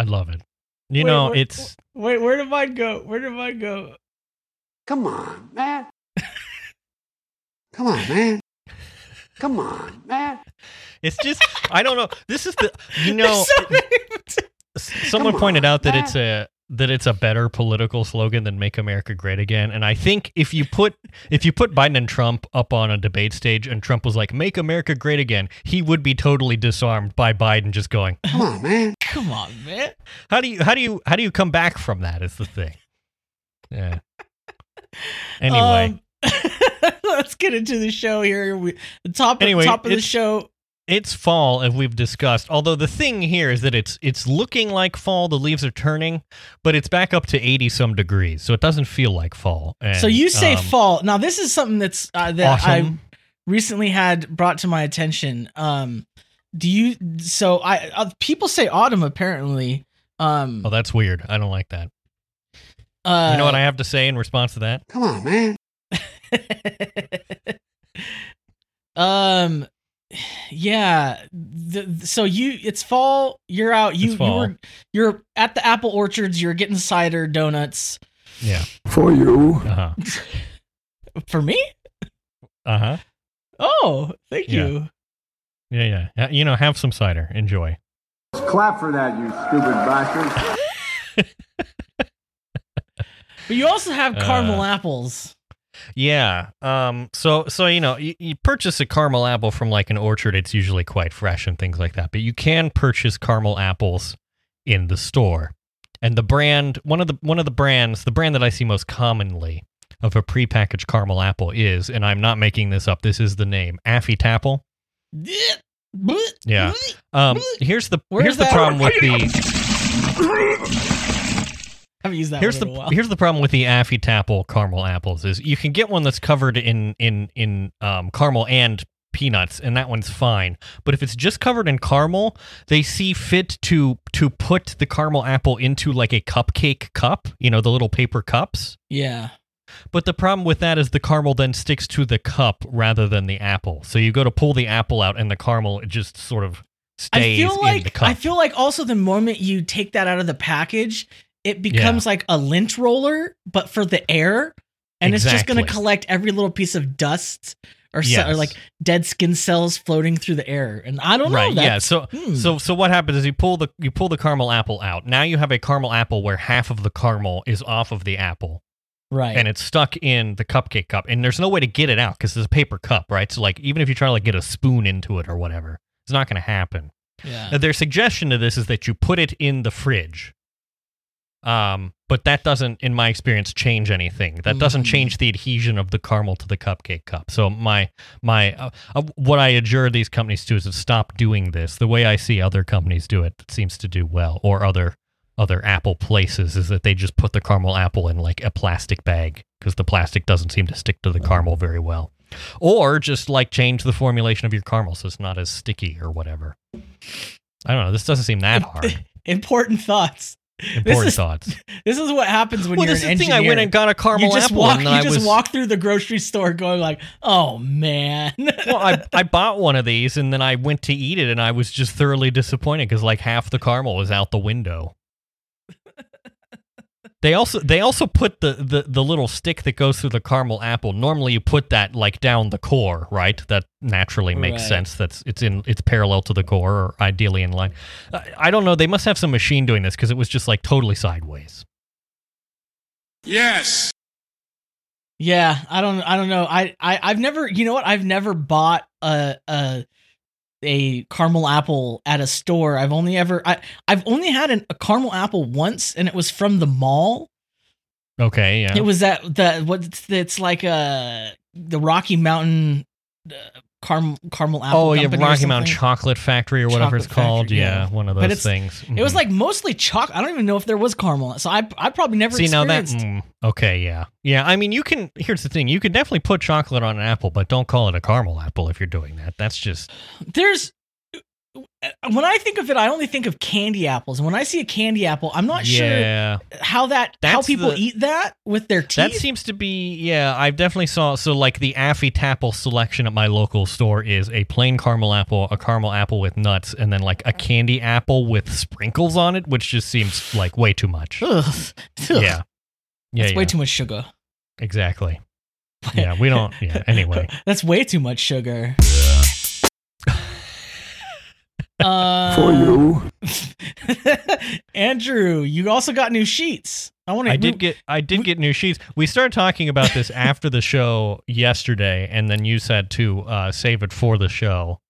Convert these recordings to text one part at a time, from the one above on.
I love it. You Wait, know, wait, it's Wait, where did mine go? Where did mine go? Come on, man. Come on, man. Come on, man. it's just I don't know. This is the you know So many- s- someone Come pointed out that man. it's a that it's a better political slogan than make america great again and i think if you put if you put biden and trump up on a debate stage and trump was like make america great again he would be totally disarmed by biden just going Come on, man. Come on, man. how do you how do you how do you come back from that is the thing yeah anyway Um, let's get into the show here. We, the top, Anyway, top of the show. It's fall as we've discussed although the thing here is that it's it's looking like fall the leaves are turning but it's back up to 80 some degrees so it doesn't feel like fall and, so you say um, fall. Now this is something that's uh, that I recently had brought to my attention. Um, do you? So I uh, people say autumn apparently. Um, oh that's weird i don't like that uh, you know what i have to say in response to that Come on, man. um, yeah. The, so you, it's fall. You're out. You It's fall. you were you're at the apple orchards. You're getting cider donuts yeah For you. uh-huh for me. uh-huh Oh, thank Yeah. you. yeah yeah you know have some cider enjoy Clap for that, you stupid bastard. But you also have caramel Uh, apples. Yeah. Um. So so you know you, you purchase a caramel apple from like an orchard. It's usually quite fresh and things like that. But you can purchase caramel apples in the store. And the brand one of the one of the brands the brand that I see most commonly of a prepackaged caramel apple is, and I'm not making this up. This is the name Affy Tapple. Yeah. Um. Here's the Where's here's the problem with the haven't used that here's one the while. here's the problem with the Affy Tapple caramel apples is you can get one that's covered in in in um, caramel and peanuts and that one's fine but if it's just covered in caramel they see fit to to put the caramel apple into like a cupcake cup you know the little paper cups yeah. but the problem with that is the caramel then sticks to the cup rather than the apple so you go to pull the apple out and the caramel it just sort of I stays feel in the like cup I feel like also the moment you take that out of the package, it becomes like a lint roller, but for the air, and it's just going to collect every little piece of dust or, so, or like dead skin cells floating through the air. And I don't know. right yeah so hmm. so so what happens is you pull the you pull the caramel apple out now you have a caramel apple where half of the caramel is off of the apple right. and it's stuck in the cupcake cup and there's no way to get it out because it's a paper cup right so like even if you try to like get a spoon into it or whatever it's not going to happen yeah. now, their suggestion to this is that you put it in the fridge um but that doesn't in my experience change anything. That doesn't Mm. change the adhesion of the caramel to the cupcake cup. So my my uh, uh, what i adjure these companies to is to stop doing this. The way i see other companies do it that seems to do well or other other apple places is that they just put the caramel apple in like a plastic bag because the plastic doesn't seem to stick to the caramel very well. Or just like change the formulation of your caramel so it's not as sticky or whatever. I don't know this doesn't seem that hard. Important thoughts. Important is- thoughts This is what happens when well you're this an is the thing engineer. i went and got a caramel you just apple walk. and You i just was walk through the grocery store, going like, "Oh man." well, I, I bought one of these and then I went to eat it and I was just thoroughly disappointed because like half the caramel was out the window. They also they also put the, the, the little stick that goes through the caramel apple. Normally you put that like down the core, right? That naturally makes Right. sense. That's it's in it's parallel to the core or ideally in line. I, I don't know. They must have some machine doing this because it was just like totally sideways. Yes. Yeah, I don't I don't know. I, I I've never you know what? I've never bought a a a caramel apple at a store. I've only ever I I've only had an, a caramel apple once and it was from the mall. Okay, yeah. It was that the what it's, like uh the Rocky Mountain uh, caramel caramel apple oh yeah, Company or Rocky Mountain something. Chocolate Factory or whatever it's Chocolate called. Factory, yeah. yeah. one of But those it's- things. It was Mhm. like mostly chocolate. I don't even know if there was caramel. So I I probably never See now that experienced. mm, okay, yeah, yeah. I mean, you can. Here's the thing: you can definitely put chocolate on an apple, but don't call it a caramel apple if you're doing that. That's just There's Uh, when I think of it, I only think of candy apples. And when I see a candy apple, I'm not yeah. sure how that how people the- eat that with their teeth. That seems to be yeah. I definitely saw so like the Affy Tapple selection at my local store is a plain caramel apple, a caramel apple with nuts, and then like a candy apple with sprinkles on it, which just seems like way too much. Ugh. Ugh. Yeah, yeah, That's yeah. way too much sugar. exactly. Yeah, we don't. Yeah. Anyway, That's way too much sugar. Uh, For you. Andrew, you also got new sheets. I want to. I did get I did get new sheets. We started talking about this after the show yesterday, and then you said to uh, save it for the show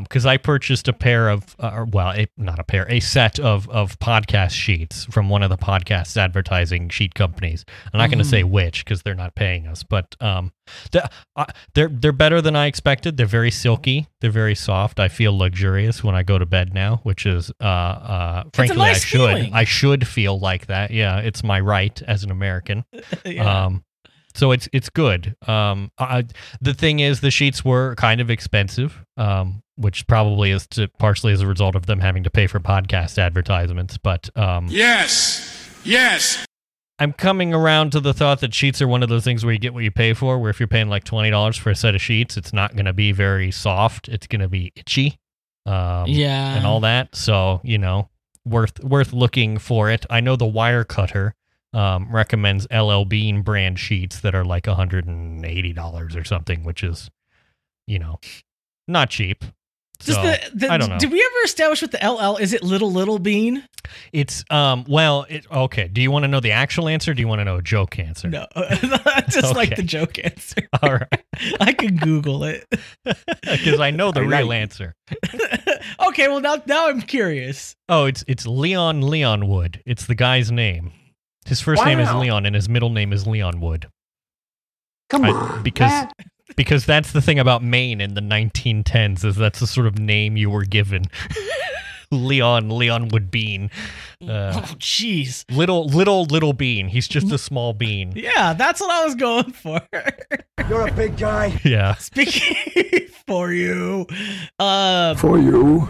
because I purchased a pair of uh, well, a, not a pair, a set of of podcast sheets from one of the podcast advertising sheet companies. I'm not going to say which because they're not paying us, but um, the, uh, they're they're better than I expected. They're very silky. They're very soft. I feel luxurious when I go to bed now, which is uh uh frankly nice I should feeling. I should feel like that. Yeah, it's my right as an American. Yeah. Um, so it's it's good. Um, I, the thing is, the sheets were kind of expensive, um, which probably is to partially as a result of them having to pay for podcast advertisements. But um, Yes. Yes. I'm coming around to the thought that sheets are one of those things where you get what you pay for. Where if you're paying like twenty dollars for a set of sheets, it's not going to be very soft. It's going to be itchy. Um, yeah. and all that. So you know, worth worth looking for it. I know the Wirecutter um, recommends LL Bean brand sheets that are like hundred and eighty dollars or something, which is you know not cheap. Does So, the, the, I don't know. Did we ever establish with the LL? Is it little little bean? It's um well it okay. Do you want to know the actual answer? Do you want to know a joke answer? No, just like the joke answer. All right, I can Google it. because I know the real answer. okay, well now now I'm curious. Oh, it's it's Leon Leonwood. It's the guy's name. His first name is Leon, and his middle name is Leonwood. Come I- on. because man. because that's the thing about Maine in the 1910s is that's the sort of name you were given. Leon Leonwood Bean, uh, oh jeez. little little little bean. He's just a small bean. Yeah, that's what I was going for. You're a big guy. Yeah. Speaking for you, uh, For you.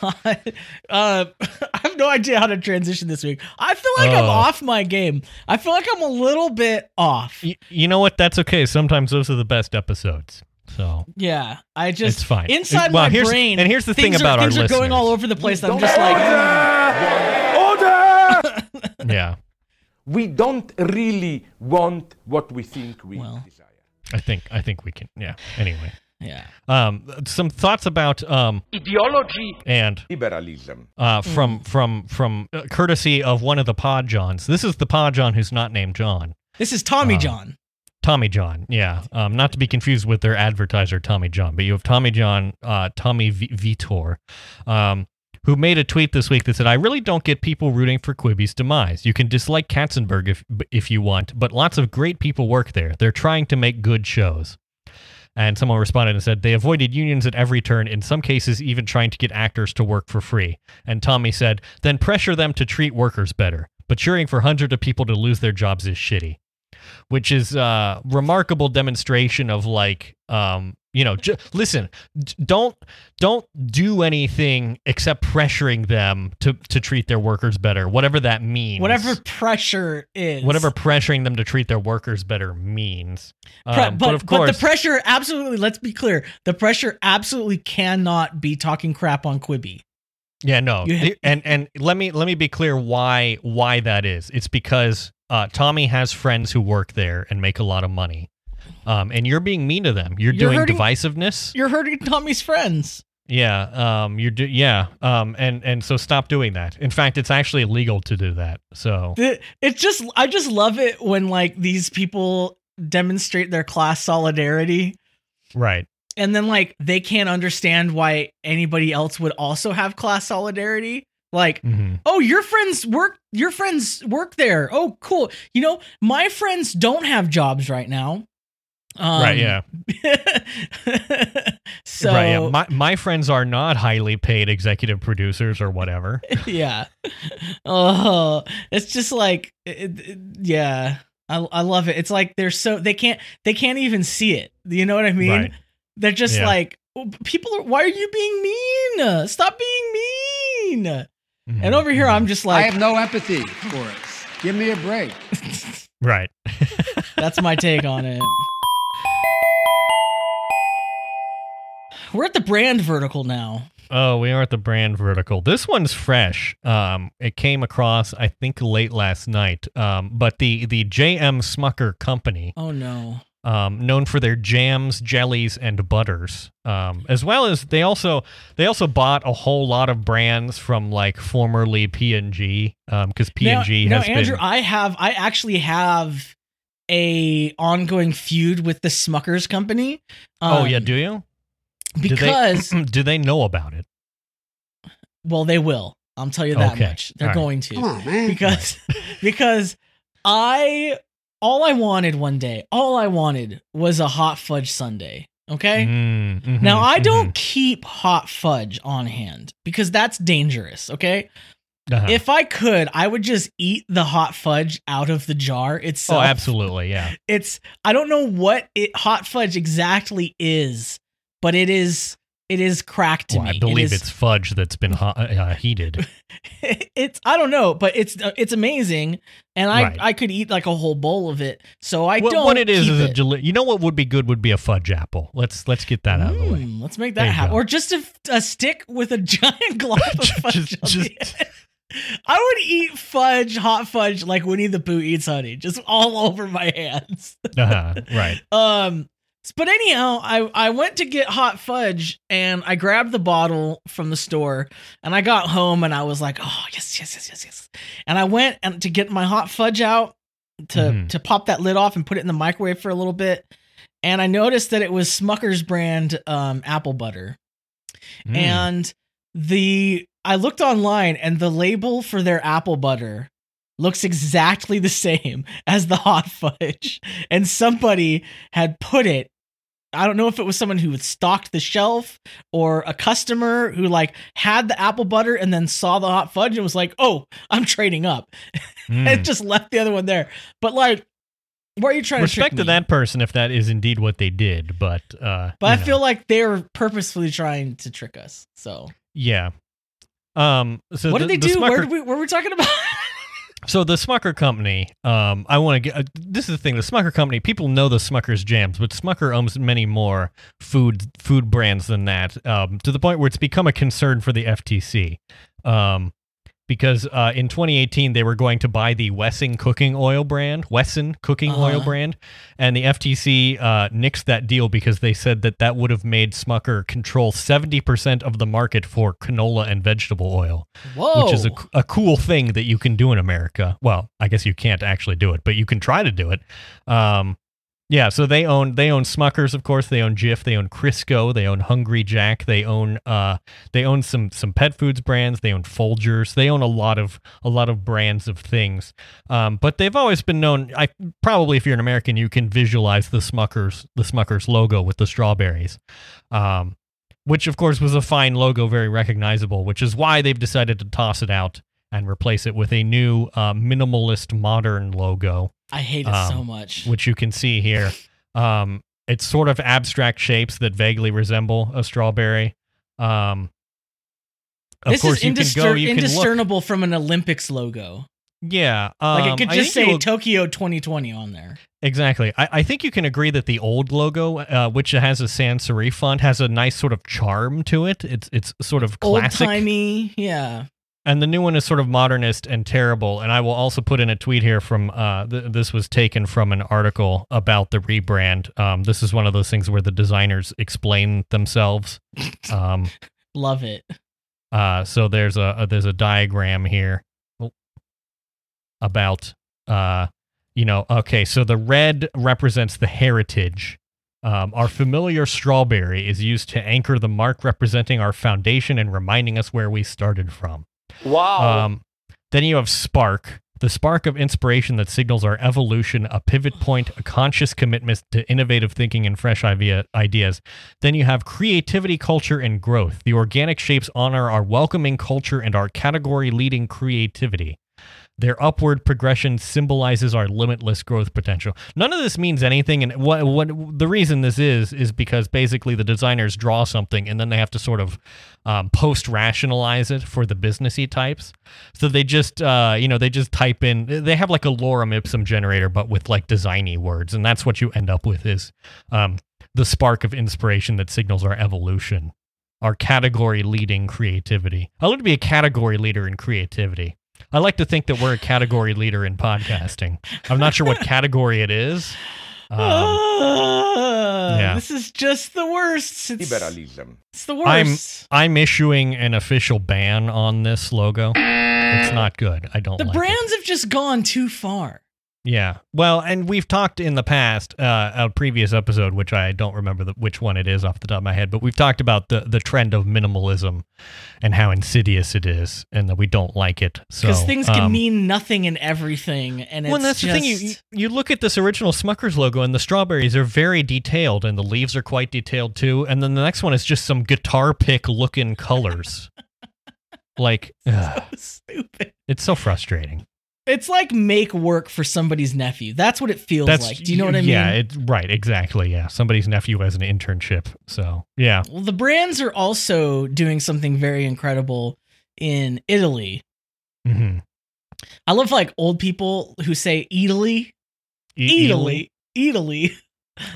but uh, I have no idea how to transition this week. I feel like I'm Oh. off my game. I feel like I'm a little bit off. Y- you know what? That's okay. Sometimes those are the best episodes. So Yeah, I just It's fine. inside Well, my here's- brain. and here's the thing about are, our things are going all over the place. I'm just like, Order! yeah, we don't really want what we think we Well. desire. I think I think we can. Yeah. Anyway, yeah. um, some thoughts about um Ideology, and liberalism. uh, from from from uh, courtesy of one of the Pod Johns. This is the Pod John who's not named John. This is Tommy Uh, John. Tommy John, yeah. Um, not to be confused with their advertiser Tommy John, but you have Tommy John, uh, Tommy v- Vietor, um, who made a tweet this week that said, "I really don't get people rooting for Quibi's demise. You can dislike Katzenberg if if you want, but lots of great people work there. They're trying to make good shows." And someone responded and said they avoided unions at every turn, in some cases even trying to get actors to work for free. And Tommy said, "Then pressure them to treat workers better. But cheering for hundreds of people to lose their jobs is shitty." Which is a remarkable demonstration of like um you know j- listen d- don't don't do anything except pressuring them to to treat their workers better whatever that means Whatever pressure is. whatever pressuring them to treat their workers better means Pre- Um, but, but, of but course the pressure absolutely let's be clear the pressure absolutely cannot be talking crap on quibi Yeah, no. You ha- The- and and let me let me be clear why why that is. It's because uh, Tommy has friends who work there and make a lot of money. Um, and you're being mean to them. You're, You're doing hurting- divisiveness. you're hurting tommy's friends Yeah. Um. You're do. Yeah. Um. And and so stop doing that. In fact, it's actually illegal to do that. So it, it's just i just love it when like these people demonstrate their class solidarity right. and then like they can't understand why anybody else would also have class solidarity like hmm oh your friends work your friends work there oh cool you know my friends don't have jobs right now um, right. Yeah. so right. Yeah. My my friends are not highly paid executive producers or whatever. yeah. Oh, it's just like, it, it- yeah. I, I love it. It's like they're so they can't they can't even see it. You know what I mean? Right. They're just Yeah. like people are. Why are you being mean? Stop being mean. Mhm, And over here. I'm just like, I have no empathy for it. Give me a break. right. that's my take on it. We're at the brand vertical now. Oh, we are at the brand vertical. This one's fresh. Um, it came across, I think, late last night. Um, but the the JM Smucker Company, Oh no. Um, known for their jams, jellies, and butters, um, as well as they also they also bought a whole lot of brands from like formerly P and G, because P and G now, has now, Andrew, been. I have, I actually have a ongoing feud with the Smuckers company. oh yeah, Um, do you? Do they- because do they know about it? well, they will. I'll tell you that Okay. much. They're All right. going to. Come on, man. because because I all I wanted one day, all I wanted was a hot fudge sundae. Okay. Mm, mhm, Now I don't mhm. keep hot fudge on hand because that's dangerous. Okay. Uh-huh. If I could, I would just eat the hot fudge out of the jar itself. oh, itself. absolutely, yeah. It's I don't know what it hot fudge exactly is, but it is it is cracked to Well, me. I believe it is, it's fudge that's been hot, uh, heated. it's I don't know, but it's uh, it's amazing, and I Right. I could eat like a whole bowl of it. So I what, don't. what it is is a you know what would be good would be a fudge apple. Let's let's get that out of the way. Mm, let's make that happen, or just a, a stick with a giant glob of Just- fudge. just- just- I would eat fudge, hot fudge, like Winnie the Pooh eats honey, just all over my hands. Uh-huh, right. Um, but anyhow, I I went to get hot fudge and I grabbed the bottle from the store and I got home and I was like, oh yes yes yes yes yes, and I went and to get my hot fudge out to Mhm. to pop that lid off and put it in the microwave for a little bit, and I noticed that it was Smucker's brand um apple butter Mm. and the I looked online and the label for their apple butter looks exactly the same as the hot fudge and somebody had put it I don't know if it was someone who had stocked the shelf or a customer who like had the apple butter and then saw the hot fudge and was like, "Oh, I'm trading up," Mm. and just left the other one there. But like, what are you trying to respect to that person if that is indeed what they did, but uh, But I know, feel like they're purposefully trying to trick us. So, yeah. Um. So what the, did they the do? Where did we? What were we talking about? So the Smucker Company, um, I want to get. Uh, this is the thing. The Smucker Company, people know the Smucker's jams, but Smucker owns many more food food brands than that. Um, to the point where it's become a concern for the FTC. Um, because uh, in 2018 they were going to buy the Wesson cooking oil brand, Wesson cooking oil Uh-huh. brand, and the FTC uh, nixed that deal because they said that that would have made Smucker control 70% of the market for canola and vegetable oil Whoa! which is a, a cool thing that you can do in America. Well, I guess you can't actually do it, but you can try to do it. Um, yeah, so they own they own Smuckers, of course. They own Jif. They own Crisco. They own Hungry Jack. They own uh they own some some pet foods brands. They own Folgers. They own a lot of a lot of brands of things. Um, but they've always been known. I probably if you're an American, you can visualize the Smuckers the Smuckers logo with the strawberries. Um, which of course was a fine logo, very recognizable, which is why they've decided to toss it out and replace it with a new uh, minimalist modern logo, I hate it so um, much. which you can see here. Um, it's sort of abstract shapes that vaguely resemble a strawberry. Um, of this course, is you can indiscer- go. You can indiscernible from an Olympics logo. Yeah, Like um, it could just say will- Tokyo 2020 on there. Exactly. I, I think you can agree that the old logo, uh, which has a sans serif font, has a nice sort of charm to it. It's it's sort of classic. Old timey, yeah. And the new one is sort of modernist and terrible. And I will also put in a tweet here from uh, th- this was taken from an article about the rebrand. Um, this is one of those things where the designers explain themselves. Um, Love it. uh, so there's a, a there's a diagram here about uh, you know okay so the red represents the heritage. Um, our familiar strawberry is used to anchor the mark representing our foundation and reminding us where we started from. Wow. Um, then you have spark, the spark of inspiration that signals our evolution, a pivot point, a conscious commitment to innovative thinking and fresh idea, ideas. Then you have creativity, culture, and growth. The organic shapes honor our welcoming culture and our category leading creativity. Their upward progression symbolizes our limitless growth potential. None of this means anything, and what what the reason this is is because basically the designers draw something and then they have to sort of um, post rationalize it for the businessy types. So they just uh, you know they just type in they have like a lorem ipsum generator, but with like designy words, and that's what you end up with is um, the spark of inspiration that signals our evolution, our category leading creativity. I want to be a category leader in creativity. I like to think that we're a category leader in podcasting. I'm not sure what category it is. Um, Ah, yeah. This is just the worst. It's, Liberalism. it's the I'm worst. I'm issuing an official ban on this logo. It's not good. I don't the like it. brands have just gone too far. Yeah. Well, and we've talked in the past, uh, a previous episode, which I don't remember the, which one it is off the top of my head, but we've talked about the, the trend of minimalism and how insidious it is and that we don't like it. So, Because things can um, mean nothing and everything, and it's well, and that's just, the thing. You, you look at this original Smucker's logo, and the strawberries are very detailed, and the leaves are quite detailed too. And then the next one is just some guitar pick looking colors. like, ugh, stupid. it's so frustrating. It's like make work for somebody's nephew. That's what it feels That's like. Do you know what I mean? Yeah, it, right, exactly. Yeah, somebody's nephew has an internship. So yeah, Well, the brands are also doing something very incredible in Italy. hmm I love like old people who say Italy, Italy, Italy.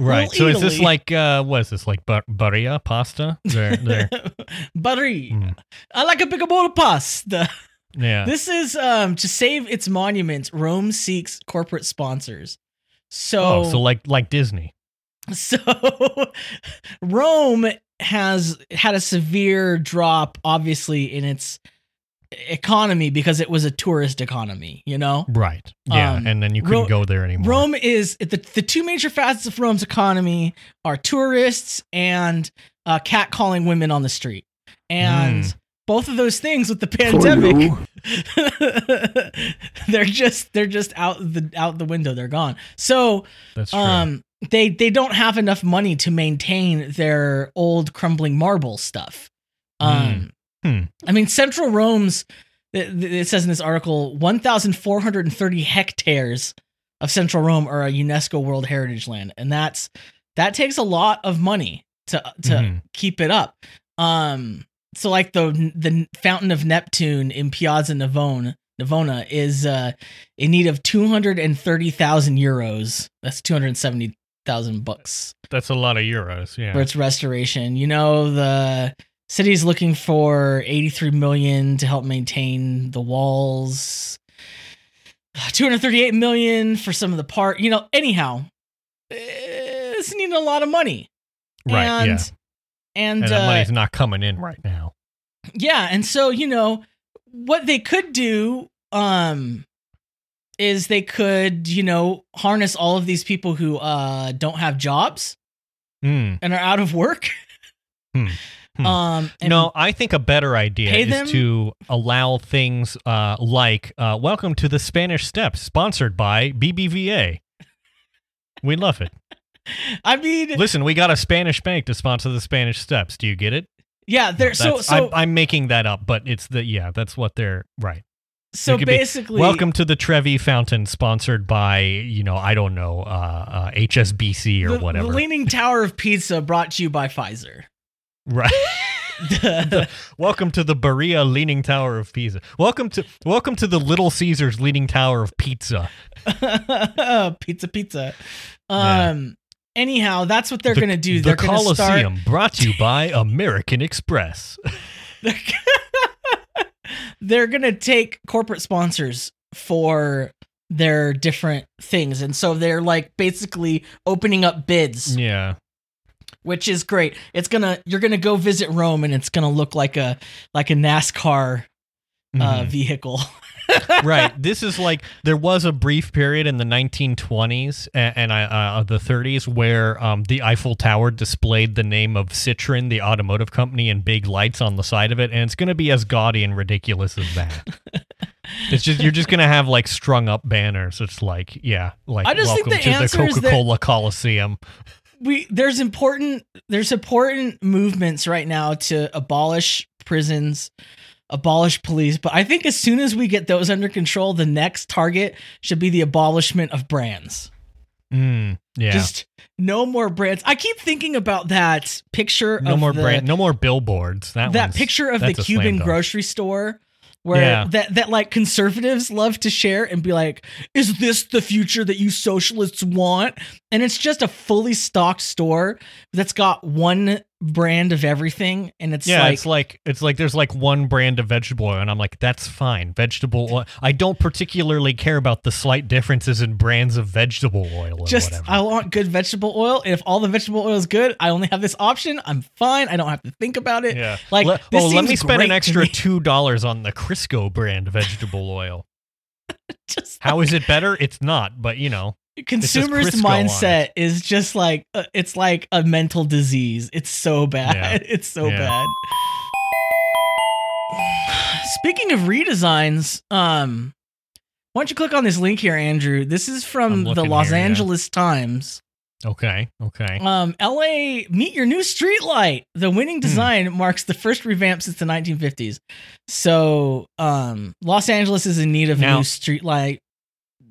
Right. Little So is this Italy. like uh, what is this like bar- barilla pasta? They're, they're, Mm. I like a big bowl of pasta. yeah. This is um to save its monuments. Rome seeks corporate sponsors. So, oh, so like like Disney. so Rome has had a severe drop, obviously, in its economy because it was a tourist economy. You know, Right. Yeah, Um, and then you couldn't Ro- go there anymore. Rome is the the two major facets of Rome's economy are tourists and uh, catcalling women on the street, and Mm. Both of those things with the pandemic, they're just they're just out the out the window. They're gone. So That's true. um, they they don't have enough money to maintain their old crumbling marble stuff. Um, Hmm. I mean, Central Rome's. It, it says in this article, 1,430 hectares of Central Rome are a UNESCO World Heritage Land, and that's that takes a lot of money to to Mhm. keep it up. Um, so like the the Fountain of Neptune in Piazza Navona, Navona is uh, in need of 230,000 euros. That's 270,000 bucks That's a lot of euros. Yeah. for its restoration. You know, the city's looking for 83 million to help maintain the walls. 238 million for some of the part. You know, anyhow, eh, it's needing a lot of money. right. And yeah. And, And that uh, money's not coming in right now. yeah, and so you know what they could do um is they could, you know, harness all of these people who uh don't have jobs Mm. and are out of work. Hmm. Hmm. Um and no, I think a better idea is them- to allow things uh, like uh, "Welcome to the Spanish Steps," sponsored by BBVA. We love it. I mean Listen, we got a Spanish bank to sponsor the Spanish Steps. Do you get it? yeah, they're so so I'm, I'm making that up, but it's the yeah, that's what they're right. so could be, basically Welcome to the Trevi Fountain, sponsored by you know I don't know uh, uh, HSBC or the, whatever. The Leaning Tower of Pizza brought to you by Pfizer. right. welcome to the Berea Leaning Tower of Pizza. Welcome to welcome to the Little Caesars Leaning Tower of Pizza. pizza pizza. Yeah. Anyhow, that's what they're The- going to do. The They're going to start Coliseum, brought to you by American Express. they're gonna take corporate sponsors for their different things and so they're like basically opening up bids yeah. which is great it's gonna you're gonna go visit rome and it's gonna look like a like a nascar uh Mhm. vehicle right. This is like there was a brief period in the 1920s and, and uh, the 30s where um, the Eiffel Tower displayed the name of Citroen, the automotive company, in big lights on the side of it, and it's going to be as gaudy and ridiculous as that. it's just you're just going to have like strung up banners. It's like yeah, like I just think welcome the to the answer is that- Coca-Cola Coliseum. we there's important there's important movements right now to abolish prisons abolish police, but I think as soon as we get those under control, the next target should be the abolishment of brands. Mm, yeah. Just no more brands. I keep thinking about that picture no of more the, brand. No more billboards. That that picture of the that's a slam Cuban grocery store where Yeah. that that like conservatives love to share and be like, "Is this the future that you socialists want?" And it's just a fully stocked store that's got one brand of everything, and it's Yeah, like, it's like it's like there's like one brand of vegetable oil, and I'm like, that's fine. Vegetable oil. I don't particularly care about the slight differences in brands of vegetable oil or just whatever. I want good vegetable oil. And if all the vegetable oil is good, I only have this option. I'm fine. I don't have to think about it. yeah. Like, Le- oh, let me spend an extra two dollars on the Crisco brand vegetable oil. Just How is it better? It's not, but you know. Consumers mindset is just like uh, it's like a mental disease. It's so bad. Yeah. It's so Yeah. bad. Speaking of redesigns, um why don't you click on this link here, Andrew? This is from the Los here, yeah. Angeles Times. Okay. Okay. Um, LA, meet your new street light. The Hmm. winning design marks the first revamp since the 1950s. So, um, Los Angeles is in need of a new street light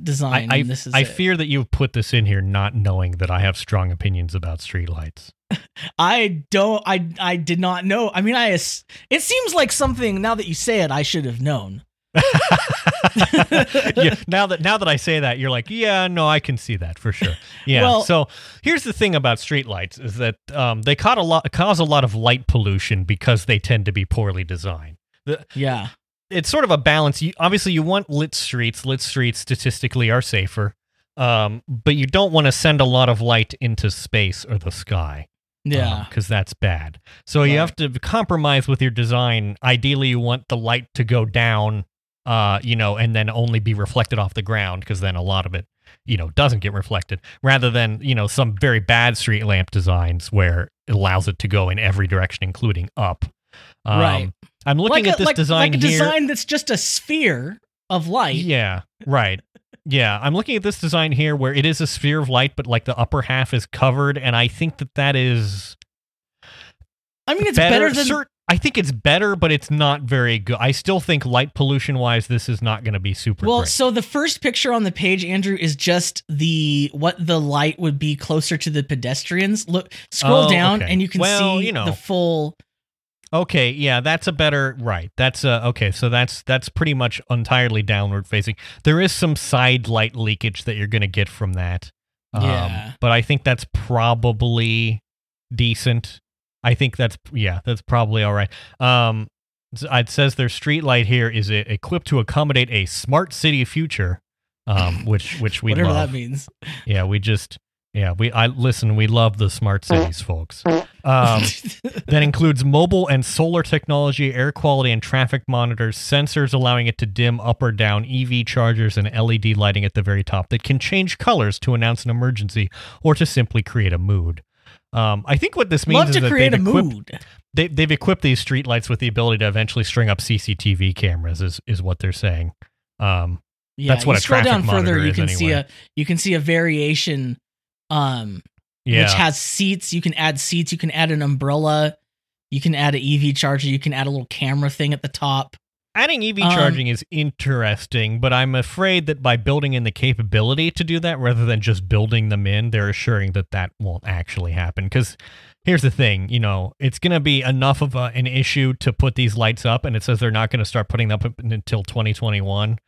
design. I, I, and this is I it. fear that you've put this in here not knowing that I have strong opinions about streetlights. I don't. I I did not know. I mean, I. It seems like something. Now that you say it, I should have known. yeah, now that now that I say that, you're like, yeah, no, I can see that for sure. Yeah. Well- so here's the thing about streetlights is that um, they cause a lot cause a lot of light pollution because they tend to be poorly designed. The, Yeah. It's sort of a balance. You, obviously, you want lit streets. Lit streets statistically are safer, um, but you don't want to send a lot of light into space or the sky. Yeah. because that's bad. So you have to compromise with your design. Ideally, you want the light to go down, uh, you know, and then only be reflected off the ground, because then a lot of it, you know, doesn't get reflected. Rather than you know some very bad street lamp designs where it allows it to go in every direction, including up. Um, Right. I'm looking like at a, this like, design like a here. design that's just a sphere of light. Yeah, right. Yeah, I'm looking at this design here where it is a sphere of light, but like the upper half is covered, and I think that that is I mean, it's better, than. cer- I think it's better, but it's not very good. I still think light pollution wise, this is not going to be super. well, great. so the first picture on the page, Andrew, is just the what the light would be closer to the pedestrians. Look, scroll Oh, down, okay. and you can Well, see you know. the full. Okay, yeah, that's a better right. That's uh okay. So that's that's pretty much entirely downward facing. There is some side light leakage that you're going to get from that. Um, Yeah. but I think that's probably decent. I think that's yeah, that's probably all right. Um, it says their street light here is uh, equipped to accommodate a smart city future, um, which which we whatever love. that means. Yeah, we just yeah we I listen. We love the smart cities, folks. Um, that includes mobile and solar technology, air quality and traffic monitors, sensors allowing it to dim up or down, EV chargers, and LED lighting at the very top that can change colors to announce an emergency or to simply create a mood. Um, I think what this means Love is to that create a they've equipped, mood. they, they've equipped these streetlights with the ability to eventually string up CCTV cameras. Is is what they're saying. Um, Yeah, That's what you a scroll traffic down further. monitor You can see a you can see a variation, um, yeah, which has seats. You can add seats. You can add an umbrella. You can add an EV charger. You can add a little camera thing at the top. Adding EV Um, charging is interesting, but I'm afraid that by building in the capability to do that rather than just building them in, they're assuring that that won't actually happen. Because here's the thing you know, it's going to be enough of a, an issue to put these lights up, and it says they're not going to start putting them up until 2021.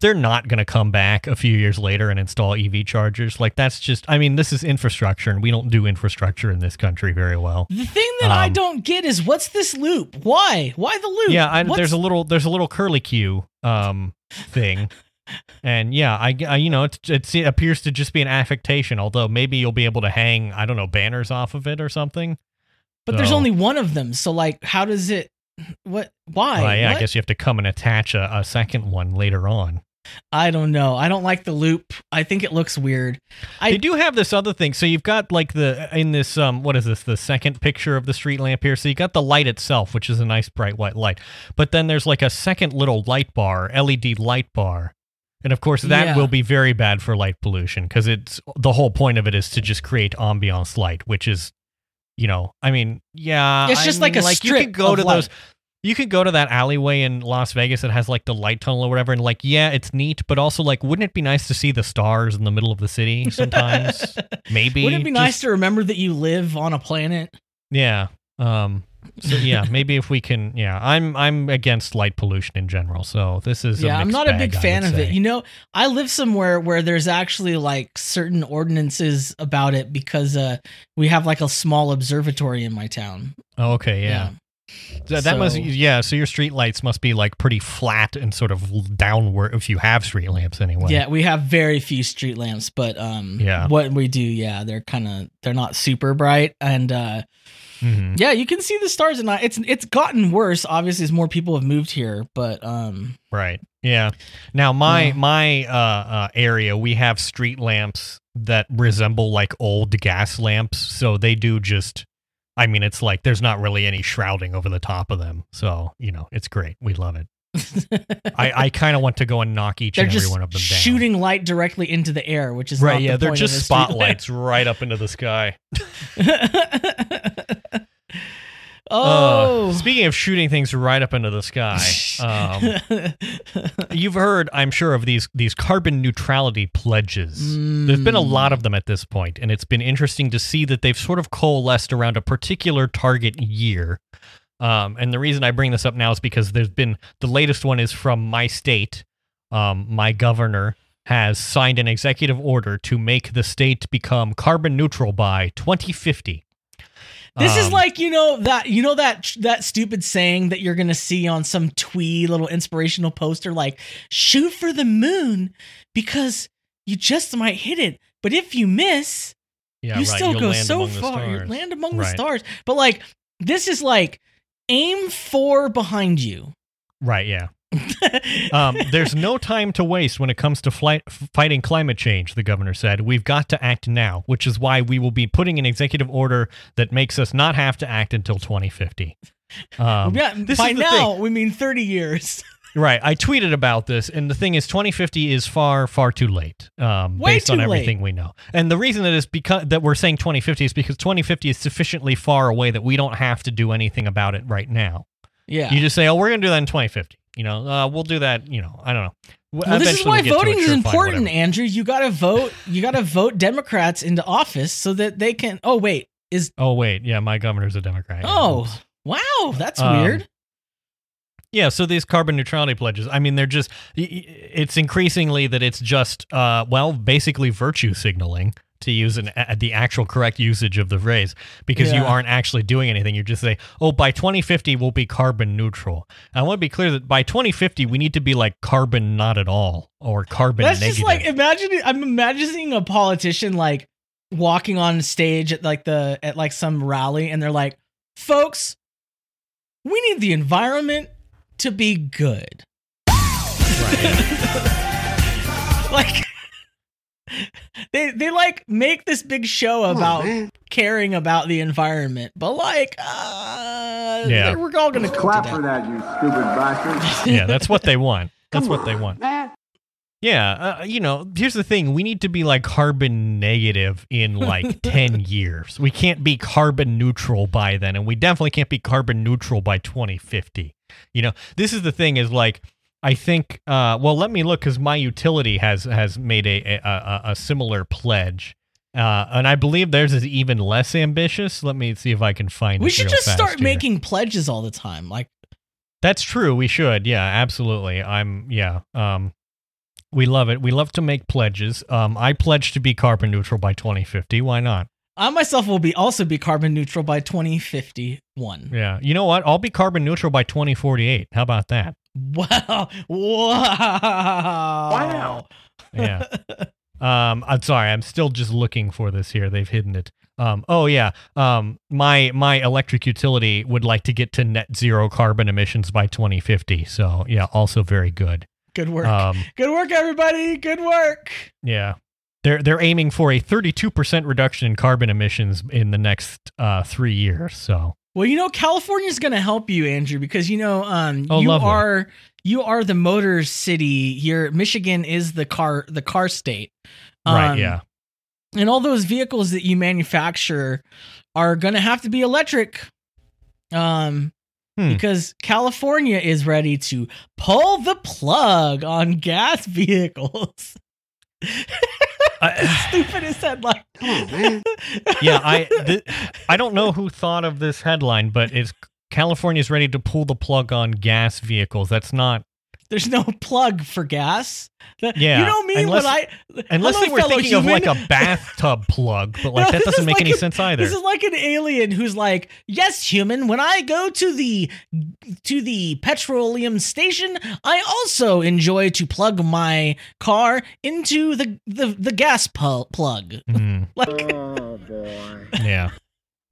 They're not going to come back a few years later and install EV chargers. Like, that's just, I mean, this is infrastructure, and we don't do infrastructure in this country very well. The thing that I Um, don't get is what's this loop? Why? Why the loop? Yeah, I, there's a little there's a little curly Q um thing, and yeah, I, I you know it, it's, it appears to just be an affectation. Although maybe you'll be able to hang I don't know banners off of it or something. but there's only one of them. So like, how does it? What? Why? Well, yeah, I guess you have to come and attach a, a second one later on. I don't know. I don't like the loop. I think it looks weird. I- they do have this other thing. So you've got like the in this um what is this the second picture of the street lamp here. So you got the light itself, which is a nice bright white light, but then there's like a second little light bar, LED light bar. And of course, that Yeah. will be very bad for light pollution because it's the whole point of it is to just create ambiance light, which is, you know, I mean, yeah, It's I just like mean, a you strip could go to those. you could go to that alleyway in Las Vegas that has like the light tunnel or whatever, and like, yeah, it's neat, but also like, wouldn't it be nice to see the stars in the middle of the city sometimes? Maybe. Wouldn't it be Just- nice to remember that you live on a planet? Yeah. Um. So yeah, maybe if we can, yeah, I'm I'm against light pollution in general. So this is a yeah, I'm mixed not a big fan of it. You know, I live somewhere where there's actually like certain ordinances about it because uh we have like a small observatory in my town. Oh, okay, yeah. Th- that must So- yeah. So your street lights must be like pretty flat and sort of downward if you have street lamps anyway. Yeah, we have very few street lamps, but um Yeah. what we do, yeah, they're kind of they're not super bright and uh Mhm. yeah, you can see the stars at night. It's it's gotten worse obviously as more people have moved here, but um Right. Yeah. Now my Yeah. my uh, uh area we have street lamps that resemble like old gas lamps, so they do just. I mean, it's like there's not really any shrouding over the top of them, so you know it's great. We love it. I, I kind of want to go and knock each they're and every one of them down. shooting light directly into the air, which is right? not Yeah, the they're just a street lamp. spotlights right up into the sky. oh, Uh, speaking of shooting things right up into the sky, um, you've heard, I'm sure, of these these carbon neutrality pledges. There's been a lot of them at this point, and it's been interesting to see that they've sort of coalesced around a particular target year. Um, and the reason I bring this up now is because there's been the latest one is from my state. Um, my governor has signed an executive order to make the state become carbon neutral by 2050. This is Um, like you know that you know that that stupid saying that you're gonna see on some twee little inspirational poster, like "shoot for the moon" because you just might hit it, but if you miss, yeah, you right, still you'll go so far. You land among the stars. But like this is like aim for behind you. Right, yeah. Um, there's no time to waste when it comes to flight, fighting climate change, the governor said. We've got to act now, which is why we will be putting an executive order that makes us not have to act until 2050. Um, yeah, this by now thing. we mean 30 years. Right. I tweeted about this, and the thing is, 2050 is far, far too late, um, Way based on too late. everything we know. And the reason that is because that we're saying 2050 is because 2050 is sufficiently far away that we don't have to do anything about it right now. Yeah. You just say, "Oh, we're going to do that in 2050." You know, uh, we'll do that. You know, I don't know. Well, this is why we'll get to it, voting is important, whatever. Andrew. You got to vote. You got to vote Democrats into office so that they can. Oh wait, is Oh wait, yeah, my governor's a Democrat. oh wow, that's Um, weird. Yeah, so these carbon neutrality pledges, I mean, they're just, it's increasingly that it's just, uh, well, basically virtue signaling to use an, a, the actual correct usage of the phrase because you aren't actually doing anything. You just say, oh, by 2050, we'll be carbon neutral. And I want to be clear that by 2050, we need to be like carbon not at all or carbon That's negative. just like imagine. I'm imagining a politician like walking on stage at like the at like some rally, and they're like, "Folks, we need the environment to be good." like they they like make this big show about caring about the environment, but like, uh, Yeah. we're all gonna Clap to for that, you stupid bastard. yeah, that's what they want. That's what they want. Man. Yeah, uh, you know, here's the thing: we need to be like carbon negative in like ten years. We can't be carbon neutral by then, and we definitely can't be carbon neutral by 2050. You know, this is the thing: is like I think. Uh, well, let me look because my utility has has made a a, a, a similar pledge. Uh, and I believe theirs is even less ambitious. Let me see if I can find. We should just start here. making pledges all the time, like. That's true. We should. Yeah, absolutely. I'm yeah. Um we love it. We love to make pledges. Um I pledge to be carbon neutral by 2050. Why not? I myself will be also be carbon neutral by 2051. Yeah. You know what? I'll be carbon neutral by 2048. How about that? Wow. Wow. Wow. Yeah. um I'm sorry. I'm still just looking for this here. They've hidden it. Um oh yeah. Um my my electric utility would like to get to net zero carbon emissions by 2050. So, yeah, also very good. Good work. Um Good work, everybody. Good work. Yeah. They're they're aiming for a 32% reduction in carbon emissions in the next uh, 3 years. So, Well, you know, California's going to help you, Andrew, because you know, um, Oh, you lovely. are you are the motor city. Here, Michigan is the car the car state. right, Um, yeah. and all those vehicles that you manufacture are going to have to be electric. Um, Hmm. because California is ready to pull the plug on gas vehicles. I- Stupidest headline. Come on, man. yeah, I th- I don't know who thought of this headline, but it's California's ready to pull the plug on gas vehicles. That's not There's no plug for gas. The- Yeah, you know me unless- when I unless Hello, they were fellow thinking of like a bathtub plug, but like No, that doesn't make like any a- sense either. This is like an alien who's like, "Yes, human, when I go to the to the petroleum station, I also enjoy to plug my car into the the, the gas pu- plug." Hmm, Like Oh boy. yeah.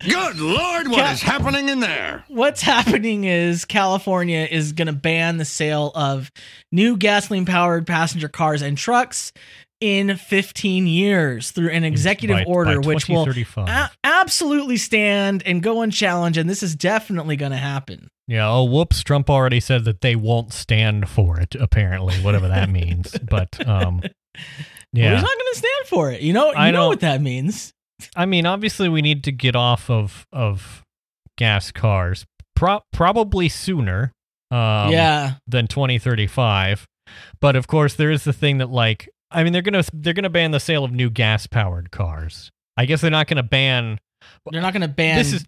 Good Lord, what Ca- is happening in there? what's happening is California is going to ban the sale of new gasoline powered passenger cars and trucks in 15 years through an executive By- order by which will a- absolutely stand and go unchallenged and this is definitely going to happen. Yeah, oh whoops, Trump already said that they won't stand for it, apparently, whatever that means. But um Well, yeah. he's not going to stand for it. You know, you I know what that means. I mean, obviously we need to get off of of gas cars pro- probably sooner um yeah. than 2035. But of course there is the thing that like I mean they're going to they're to ban the sale of new gas powered cars. I guess they're not going to ban They're not going to ban this is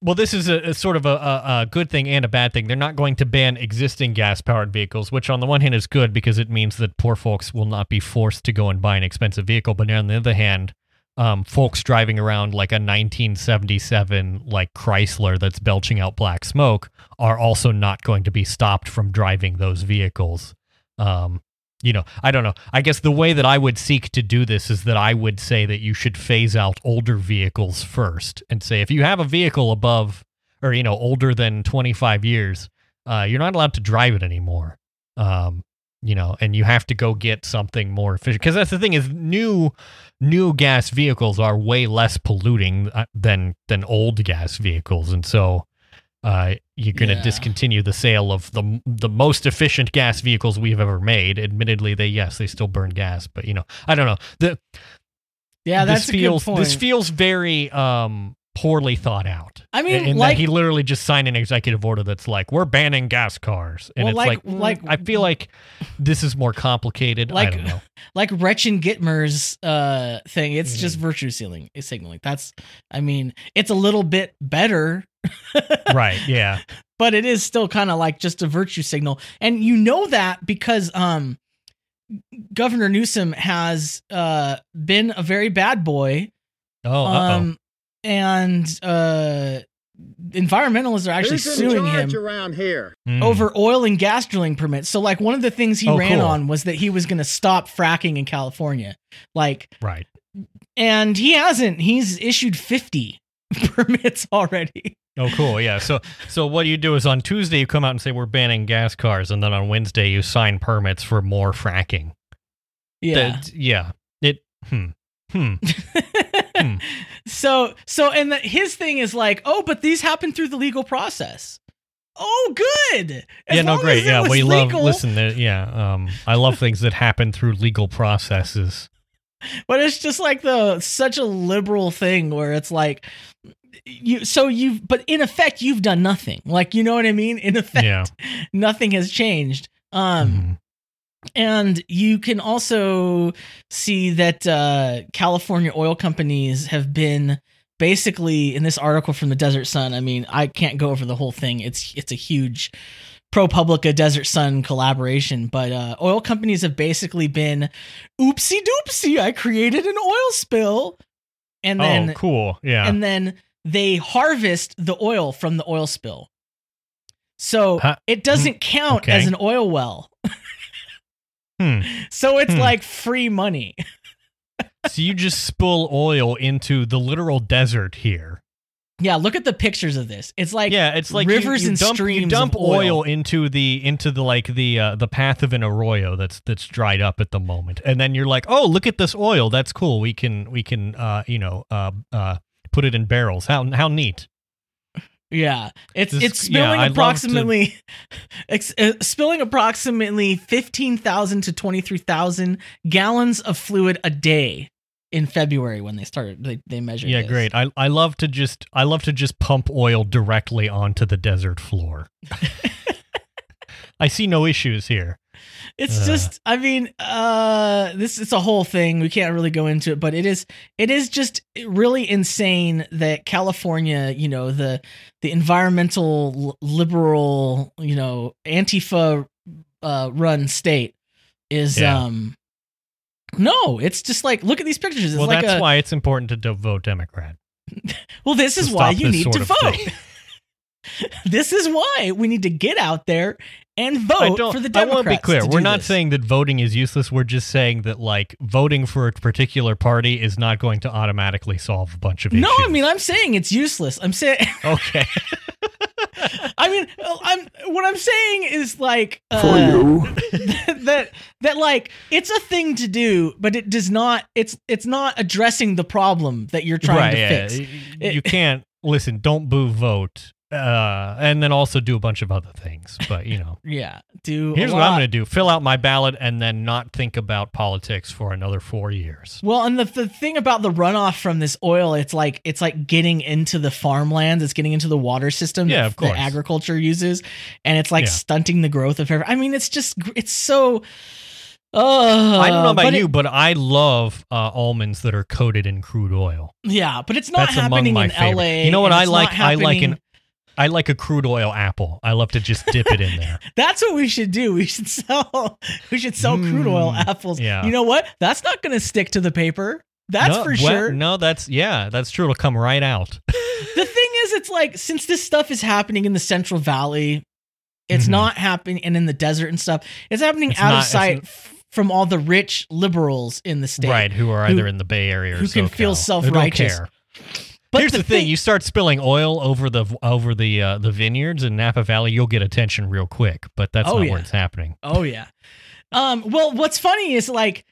well this is a, a sort of a, a, a good thing and a bad thing they're not going to ban existing gas powered vehicles which on the one hand is good because it means that poor folks will not be forced to go and buy an expensive vehicle but on the other hand um, folks driving around like a 1977 like chrysler that's belching out black smoke are also not going to be stopped from driving those vehicles um, you know, I don't know. I guess the way that I would seek to do this is that I would say that you should phase out older vehicles first and say if you have a vehicle above or, you know, older than 25 years, uh, you're not allowed to drive it anymore. Um, you know, and you have to go get something more efficient because that's the thing is new new gas vehicles are way less polluting uh, than than old gas vehicles and so uh, you're going to Yeah. discontinue the sale of the the most efficient gas vehicles we've ever made. Admittedly, they yes they still burn gas, but you know I don't know. The, Yeah, this that's feels a good point. this feels very um poorly thought out. I mean, that like- he literally just signed an executive order that's like we're banning gas cars, and Well, it's like- like, like- I feel like this is more complicated. I Like- don't know. like Gretchen Whitmer's uh thing. It's just Mm-hmm. virtue signaling. Signaling. That's. I mean, it's a little bit better, right? Yeah. but it is still kind of like just a virtue signal, and you know that because um, Governor Newsom has uh been a very bad boy. Oh, um, and uh, environmentalists are actually Who's suing charge him. around here? oh. over oil and gas drilling permits. So like one of the things he Oh, ran cool. on was that he was going to stop fracking in California. Like right. and he hasn't. He's issued 50 permits already. Oh, cool. Yeah. So, so what you do is on Tuesday you come out and say we're banning gas cars, and then on Wednesday you sign permits for more fracking. Yeah. That- yeah. It. Hmm. Hmm. Hmm. so so and the, his thing is like, "Oh, but these happen through the legal process." Oh, good. As yeah. No. Great. Yeah. We love. Listen. there- Yeah. Um. I love things that happen through legal processes. but it's just like the such a liberal thing where it's like you so you've but in effect you've done nothing like you know what i mean in effect Yeah. nothing has changed um Mhm. And you can also see that uh california oil companies have been basically in this article from the desert sun i mean i can't go over the whole thing it's it's a huge ProPublica Desert Sun collaboration, but uh, oil companies have basically been oopsie doopsie. I created an oil spill, and then oh, cool. Yeah. and then they harvest the oil from the oil spill. So Huh. it doesn't count okay. as an oil well. hmm. So it's Hmm. like free money. So you just spill oil into the literal desert here. Yeah, look at the pictures of this. It's like yeah, it's like rivers you, and dump, streams You dump of oil. into the into the like the uh, the path of an arroyo that's that's dried up at the moment, and then you're like, oh, look at this oil. That's cool. We can we can uh you know uh uh put it in barrels. How how neat. Yeah, it's This- it's spilling to- approximately ex- uh, spilling approximately fifteen thousand to twenty three thousand gallons of fluid a day. in February when they started. They they measured. Yeah, this. great. I I love to just I love to just pump oil directly onto the desert floor. I see no issues here. It's Uh. just, I mean, uh, this is a whole thing. We can't really go into it, but it is, it is just really insane that California, you know, the the environmental liberal, you know, Antifa uh, run state is, Yeah. um, no, it's just like look at these pictures. It's well, like that's a, why it's important to vote Democrat. well, this is why you need to vote. Thing. this is why we need to get out there and I vote don't. for the Democrats. I want to be clear. to We're not this. saying that voting is useless. We're just saying that like voting for a particular party is not going to automatically solve a bunch of issues. No, I mean I'm saying it's useless. I'm saying okay. I mean, I'm what I'm saying is like uh, For you. that that like it's a thing to do, but it does not. It's it's not addressing the problem that you're trying right. to yeah. fix. Y- It- you can't listen. Don't boo vote. Uh, and then also do a bunch of other things. But you know, Yeah, do. here's what I'm going to do: fill out my ballot and then not think about politics for another four years. Well, and the, the thing about the runoff from this oil, it's like it's like getting into the farmlands. It's getting into the water system Yeah, that, of course. that agriculture uses, and it's like Yeah. stunting the growth of. every- I mean, it's just it's so. Uh, I don't know about but it- you, but I love uh, almonds that are coated in crude oil. yeah, but it's not That's happening in favorite. L.A. You know what I like? I like an I like a crude oil apple. I love to just dip it in there. That's what we should do. We should sell. We should sell crude oil Mm, apples. yeah. You know what? That's not going to stick to the paper. That's No, for well, sure. No, that's yeah, that's true. It'll come right out. The thing is, it's like since this stuff is happening in the Central Valley, it's Mhm. not happening, and in the desert and stuff, it's happening It's out not- of sight from all the rich liberals in the state. Right, who are Who- either in the Bay Area or who can feel self-righteous. care. But Here's the, thing: you start spilling oil over the over the uh, the vineyards in Napa Valley, you'll get attention real quick. But that's Oh, not yeah. where it's happening. Oh yeah. Um. Well, what's funny is like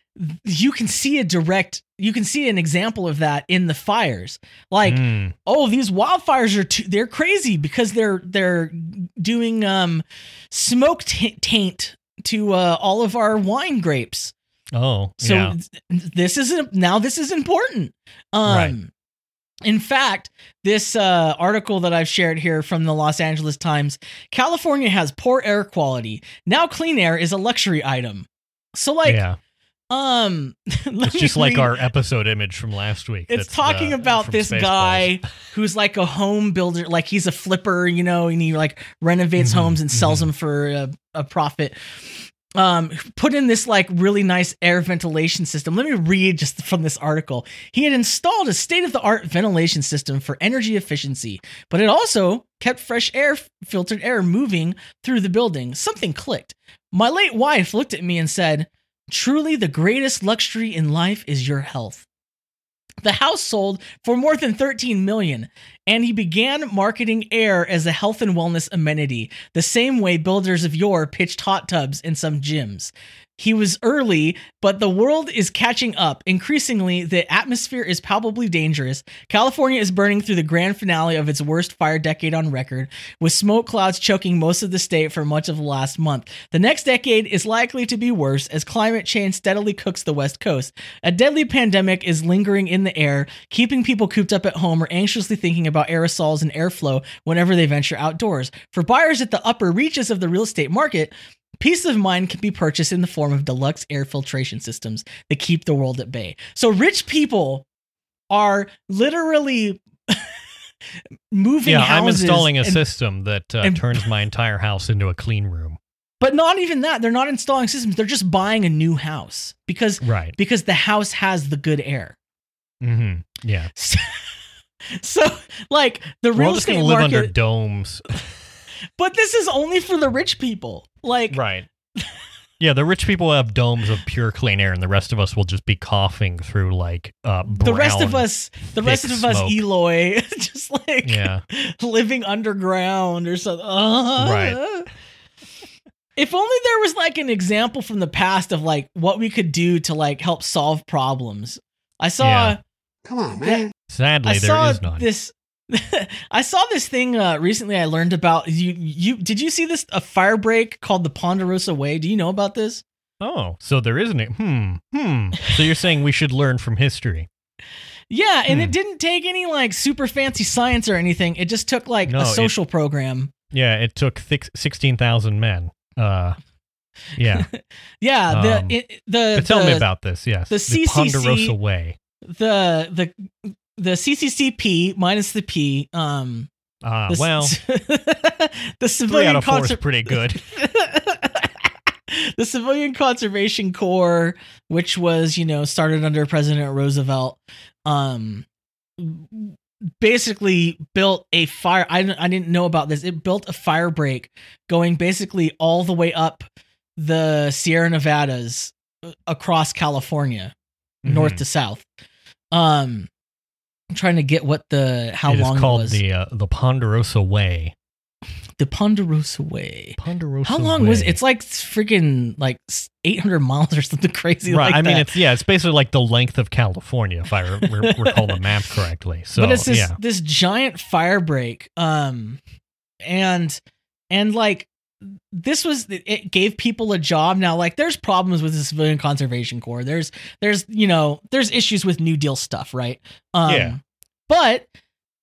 you can see a direct, you can see an example of that in the fires. Like, Mm, oh, these wildfires are too, they're crazy because they're they're doing um smoke ta- taint to uh, all of our wine grapes. oh, So yeah. th- this is now this is important. Um Right. In fact, this uh, article that I've shared here from the Los Angeles Times, California has poor air quality. Now clean air is a luxury item. So like yeah, um it's just like read- our episode image from last week. it's talking uh, about this Spaceballs. guy who's like a home builder, like he's a flipper, you know, and he like renovates Mhm, homes and sells mhm. them for a, a profit. Um, put in this like really nice air ventilation system. Let me read just from this article. He had installed a state of the art ventilation system for energy efficiency, but it also kept fresh air, filtered air moving through the building. Something clicked. My late wife looked at me and said, Truly, the greatest luxury in life is your health. The house sold for more than 13 million, and he began marketing air as a health and wellness amenity, the same way builders of yore pitched hot tubs in some gyms. He was early, but the world is catching up. Increasingly, the atmosphere is palpably dangerous. California is burning through the grand finale of its worst fire decade on record, with smoke clouds choking most of the state for much of the last month. The next decade is likely to be worse as climate change steadily cooks the West Coast. A deadly pandemic is lingering in the air, keeping people cooped up at home or anxiously thinking about aerosols and airflow whenever they venture outdoors. For buyers at the upper reaches of the real estate market, Peace of mind can be purchased in the form of deluxe air filtration systems that keep the world at bay. So rich people are literally moving Yeah, I'm installing a and- system that uh, and- turns my entire house into a clean room. but not even that. They're not installing systems. They're just buying a new house because Right. because the house has the good air. hmm Yeah. So, like the We're real just estate gonna live market, under domes. but this is only for the rich people. Like Right. Yeah, the rich people have domes of pure clean air, and the rest of us will just be coughing through like uh, the rest of us, the rest thick of us, smoke. Eloy, just like Yeah. living underground or something. Uh, Right. If only there was like an example from the past of like what we could do to like help solve problems. I saw Yeah. Come on, man. Sadly, I there saw is none. this I saw this thing uh recently I learned about you you did you see this a fire break called the Ponderosa Way? Do you know about this? Oh, so there isn't it? Hmm. Hmm. So you're saying we should learn from history? Yeah, and Hmm. it didn't take any like super fancy science or anything. It just took like No, a it- social program. Yeah, it took thic- sixteen thousand men. Uh, yeah. Yeah, the Um, it, the tell me about this. Yes, the CCC Ponderosa Way. the the the CCCP minus the P. Um, Ah, the, well, the civilian out of four is conser- pretty good. the Civilian Conservation Corps, which was you know started under President Roosevelt, um, basically built a fire. I didn't, I didn't know about this. It built a fire break going basically all the way up the Sierra Nevadas uh, across California, north Mhm. to south. Um, I'm trying to get what the how It is long called it was. the uh, the Ponderosa Way. the Ponderosa Way. Ponderosa. How long was it? It's like freaking like 800 miles or something crazy right. like I mean, that. it's yeah, it's basically like the length of California, if I re- recall the map correctly. So but it's this yeah, this giant fire break um and and like this was it gave people a job. Now like there's problems with the civilian conservation corps. There's there's you know there's issues with new deal stuff right? Um Yeah. but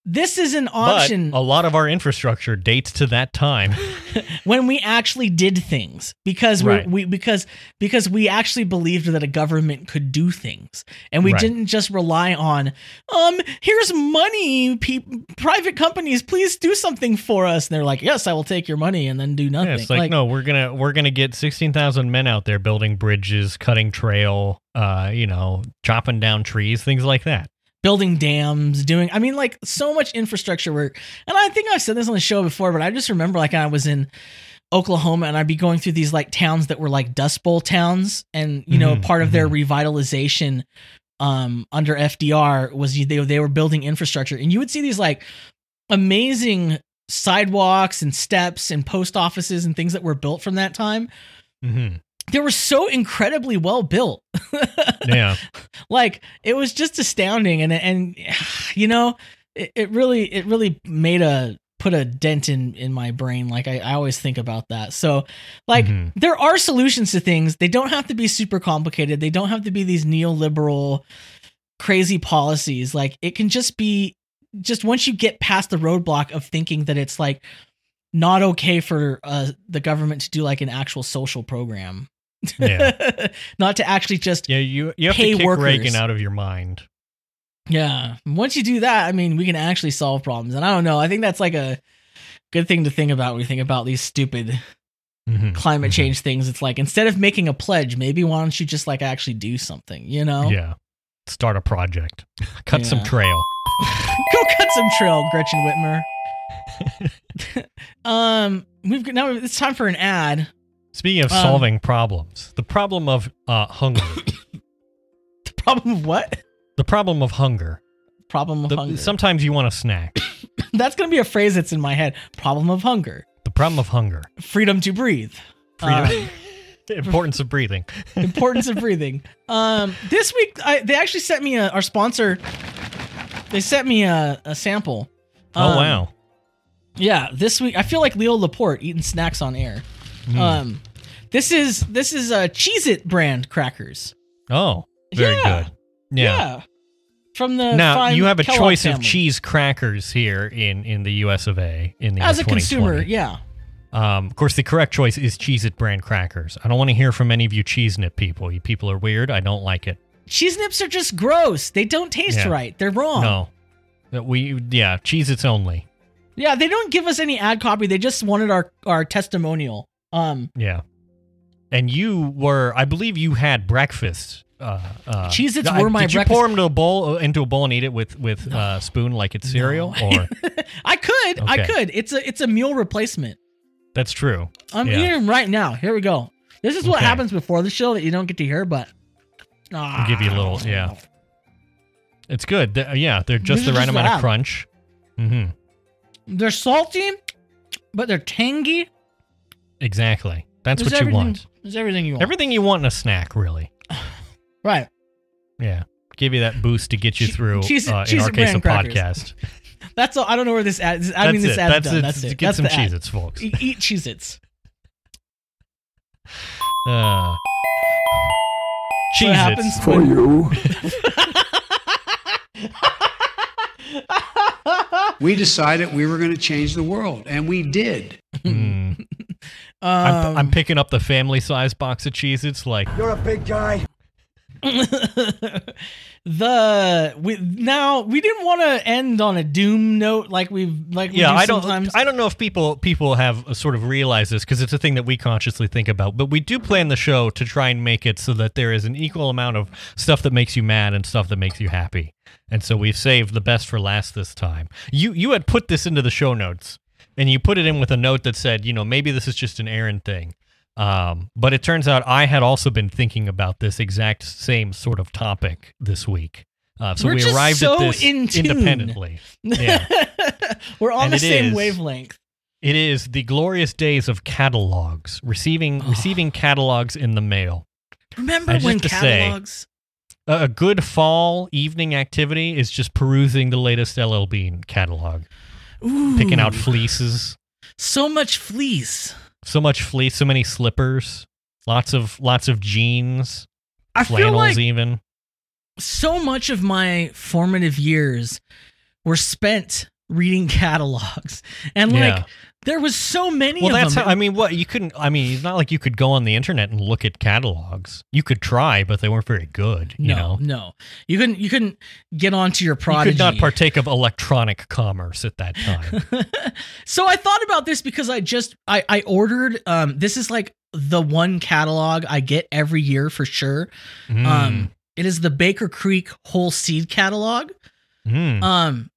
this is an option but a lot of our infrastructure dates to that time. when we actually did things because we Right. we because because we actually believed that a government could do things and we Right. didn't just rely on um here's money pe- private companies please do something for us and they're like yes I will take your money and then do nothing Yeah, it's like, no, we're gonna we're gonna get sixteen thousand men out there building bridges, cutting trail, uh, you know, chopping down trees, things like that. Building dams doing I mean like so much infrastructure work. And I think I've said this on the show before but I just remember like I was in Oklahoma and I'd be going through these like towns that were like Dust Bowl towns. And you know Mhm, part of their revitalization um under FDR was they they were building infrastructure. And you would see these like amazing sidewalks and steps and post offices and things that were built from that time. Hmm they were so incredibly well built. Yeah, like it was just astounding. And and you know it, it really it really made a put a dent in in my brain. Like i, I always think about that. So like Mhm. there are solutions to things. They don't have to be super complicated. They don't have to be these neoliberal crazy policies. Like it can just be just once you get past the roadblock of thinking that it's like not okay for uh, the government to do like an actual social program Yeah. not to actually just yeah. You you have Pay to kick workers. Reagan out of your mind. Yeah. Once you do that, I mean, we can actually solve problems. And I don't know. I think that's like a good thing to think about when you think about these stupid Mhm, climate mhm. change things. It's like instead of making a pledge, maybe why don't you just like actually do something, you know? Yeah, start a project, cut some trail. Go cut some trail, Gretchen Whitmer. um, we've got now it's time for an ad. Speaking of Um, solving problems, the problem of uh, hunger, The problem of what? the problem of hunger. Problem of The- hunger. sometimes you want a snack. that's gonna be a phrase that's in my head. Problem of hunger. The problem of hunger. Freedom to breathe. Freedom. Um, Importance of breathing. importance of breathing. Um, this week I, they actually sent me a, our sponsor. They sent me a, a sample. oh Um, wow. Yeah, this week I feel like Leo Laporte eating snacks on air. Hmm. Um, this is this is uh, Cheez It brand crackers. oh, very yeah. good. Yeah. From the Now you have a Kellogg choice of cheese crackers here in in the U.S. of A. In the as a consumer. Yeah, Um, of course, the correct choice is Cheez It brand crackers. I don't want to hear from any of you Cheese Nip people. You people are weird. I don't like it. cheese nips are just gross. They don't taste Yeah. right. They're wrong. No. We yeah, Cheez Its only. Yeah, they don't give us any ad copy. They just wanted our our testimonial. Um, Yeah. And you were, I believe, you had breakfast. Uh, uh, Cheez-Its I- were my breakfast. Did you breakfast- pour them into a bowl, uh, into a bowl, and eat it with with uh, spoon like it's cereal? No. Or I could, I could. It's a it's a meal replacement. that's true. I'm Yeah. eating them right now. Here we go. This is what Okay. happens before the show that you don't get to hear, but I'll give you a little, yeah. It's good. They- yeah, they're just the right just amount bad. of crunch. Mm-hmm. They're salty, but they're tangy. Exactly. That's There's what you want. There's everything you want. Everything you want in a snack, really. right. Yeah. Give you that boost to get you Che- through. cheese- uh, in our and case, a crackers. podcast. That's all. I don't know where this ad. This, I That's mean, this it. ad's That's done. it. That's it. Get That's some the ad. Cheez-Its, folks. E- Eat Cheez-Its. Uh, Jesus. happens For when- you. We decided we were going to change the world, and we did. Mm. I'm, Um, I'm picking up the family size box of Cheez Its like You're a big guy. the we now we didn't want to end on a doom note like we've like we yeah do i don't sometimes. i don't know if people people have sort of realized this because it's a thing that we consciously think about but we do plan the show to try and make it so that there is an equal amount of stuff that makes you mad and stuff that makes you happy and so we've saved the best for last this time you you had put this into the show notes and you put it in with a note that said you know maybe this is just an Aaron thing um, but it turns out I had also been thinking about this exact same sort of topic this week. Uh, so We're we arrived so at this in independently. Yeah. We're on And the same is- wavelength. It is the glorious days of catalogs, receiving Oh. receiving catalogs in the mail. Remember when say- catalogs? A, a good fall evening activity is just perusing the latest LL Bean catalog, picking out fleeces. so much fleece. So much fleece, so many slippers, lots of lots of jeans, I feel flannels like even. so much of my formative years were spent reading catalogs, and like Yeah. There was so many Well, of that's them. how, I mean, what you couldn't. I mean, it's not like you could go on the internet and look at catalogs. You could try, but they weren't very good. You no, know, no, you couldn't. You couldn't get onto your you could not partake of electronic commerce at that time. so I thought about this because I just I I ordered um this is like the one catalog I get every year for sure. Mm, Um it is the Baker Creek whole seed catalog. mm. Um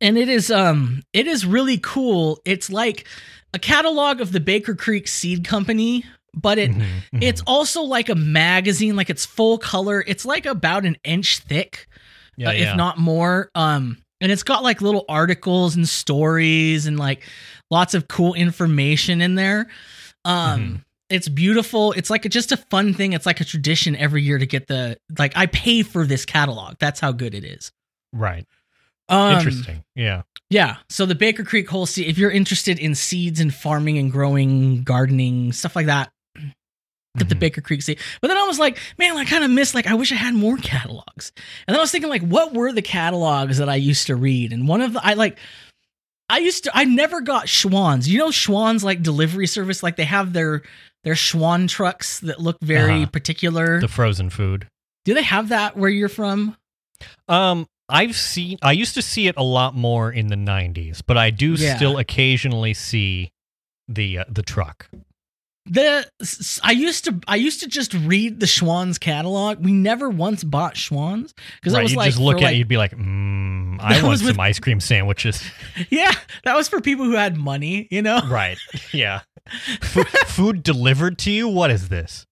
and it is um it is really cool. It's like a catalog of the Baker Creek Seed Company, but it Mhm, mhm. it's also like a magazine, like it's full color. It's like about an inch thick yeah, uh, yeah. if not more. Um, and it's got like little articles and stories and like lots of cool information in there. Um, Mhm. it's beautiful. It's like a, just a fun thing. It's like a tradition every year to get the like. I pay for this catalog. That's how good it is. right. Um, Interesting. Yeah. Yeah. So the Baker Creek whole seed. If you're interested in seeds and farming and growing, gardening, stuff like that, get the Mhm. Baker Creek seed. But then I was like, man, I kind of miss like I wish I had more catalogs. And then I was thinking like, what were the catalogs that I used to read? And one of the I like. I used to. I never got Schwan's. You know, Schwan's like delivery service. Like they have their their Schwan trucks that look very Uh-huh. particular. The frozen food. Do they have that where you're from? Um, I've seen. I used to see it a lot more in the '90s, but I do Yeah. still occasionally see the uh, the truck. The I used to I used to just read the Schwan's catalog. We never once bought Schwan's because I was you like, just look at like- it, you'd be like, mm, I want was some ice cream sandwiches. yeah, that was for people who had money, you know. right. Yeah. F- food delivered to you. What is this?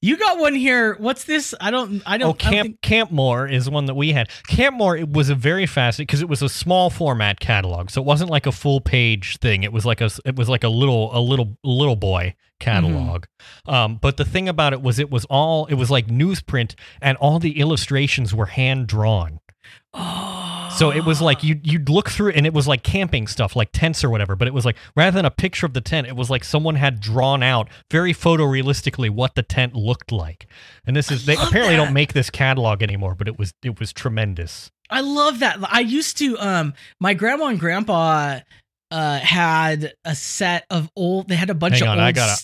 You got one here. What's this? I don't. I don't. Oh, I don't Camp think- Campmor is one that we had. Camp Campmor it was a very fascinating because it was a small format catalog, so it wasn't like a full page thing. It was like a it was like a little a little little boy catalog. Mm-hmm. Um, but the thing about it was it was all it was like newsprint, and all the illustrations were hand drawn. oh. So it was like you you'd look through and it was like camping stuff, like tents or whatever. But it was like rather than a picture of the tent, it was like someone had drawn out very photorealistically what the tent looked like. And this is they apparently that. don't make this catalog anymore, but it was it was tremendous. I love that. I used to. Um, my grandma and grandpa uh had a set of old. They had a bunch Hang of on, old. I gotta-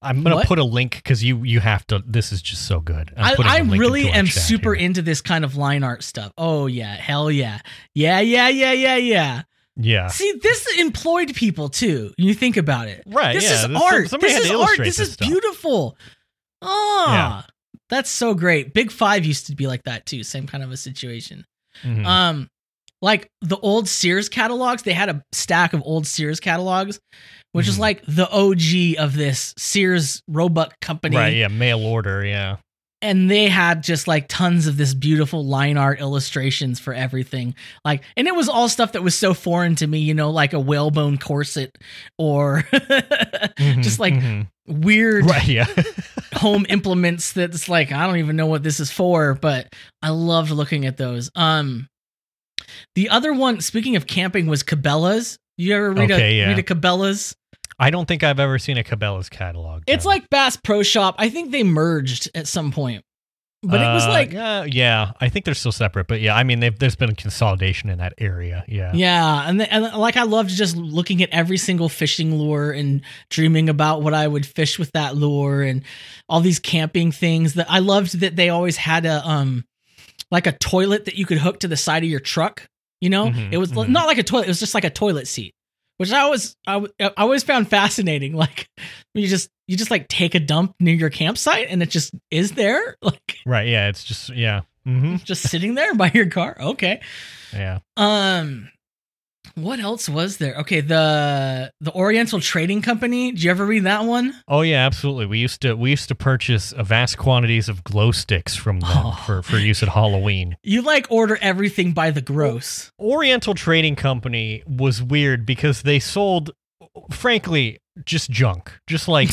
I'm gonna What? put a link because you you have to. This is just so good. I'm I, I really am super here. into this kind of line art stuff. Oh yeah, hell yeah, yeah, yeah, yeah, yeah, yeah. Yeah. See, this employed people too. You think about it, Right, This yeah, is this- art. This is art. This this is stuff. beautiful. Ah, that's so great. Big Five used to be like that too. Same kind of a situation. Mhm. Um, like the old Sears catalogs, they had a stack of old Sears catalogs, which is Mhm. like the OG of this Sears Roebuck company. right. Yeah. Mail order. Yeah. and they had just like tons of this beautiful line art illustrations for everything like and it was all stuff that was so foreign to me you know like a whalebone corset or just Mhm, like mhm. weird right. Yeah. home implements that's like i don't even know what this is for but i loved looking at those um the other one speaking of camping was cabela's you ever read Okay, a yeah. read a cabela's I don't think I've ever seen a Cabela's catalog. It's like Bass Pro Shop. I think they merged at some point, but it was Uh, like yeah, yeah. I think they're still separate, but yeah, I mean, they've, there's been a consolidation in that area. Yeah, Yeah, and, the, and like I loved just looking at every single fishing lure and dreaming about what I would fish with that lure and all these camping things. That I loved that they always had a um like a toilet that you could hook to the side of your truck. You know, Mhm, it was mhm. not like a toilet; it was just like a toilet seat, which I always I always found fascinating. Like you just you just like take a dump near your campsite and it just is there, like right. Yeah, it's just yeah, hmm just sitting there by your car. Okay. yeah. Um, what else was there? Okay, the the Oriental Trading Company. Did you ever read that one? Oh yeah, absolutely. We used to we used to purchase uh, vast quantities of glow sticks from them Oh. for for use at Halloween. You like order everything by the gross. Oriental Trading Company was weird because they sold, frankly, just junk. Just like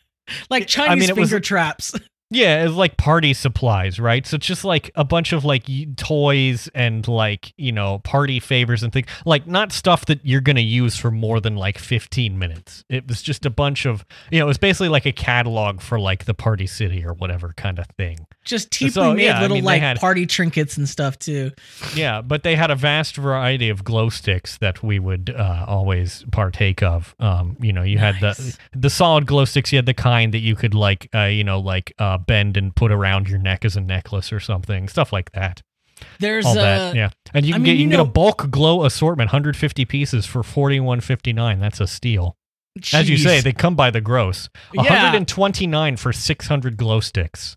Like Chinese mean, it was- finger traps. Yeah, it's like party supplies, right? So it's just like a bunch of like toys and like, you know, party favors and things. Like not stuff that you're going to use for more than like 15 minutes. It was just a bunch of, you know, it was basically like a catalog for like the party city or whatever kind of thing. Just cheaply So, made yeah, I little mean, like had- party trinkets and stuff too. Yeah, but they had a vast variety of glow sticks that we would uh, always partake of. Um, you know, you had the the solid glow sticks. You had the kind that you could like, uh, you know, like uh, bend and put around your neck as a necklace or something, stuff like that. There's All uh, that, yeah. And you I can mean, get you, you can get a bulk glow assortment, 150 pieces for 41.59. That's a steal. As you say, they come by the gross. Yeah. 129 for 600 glow sticks.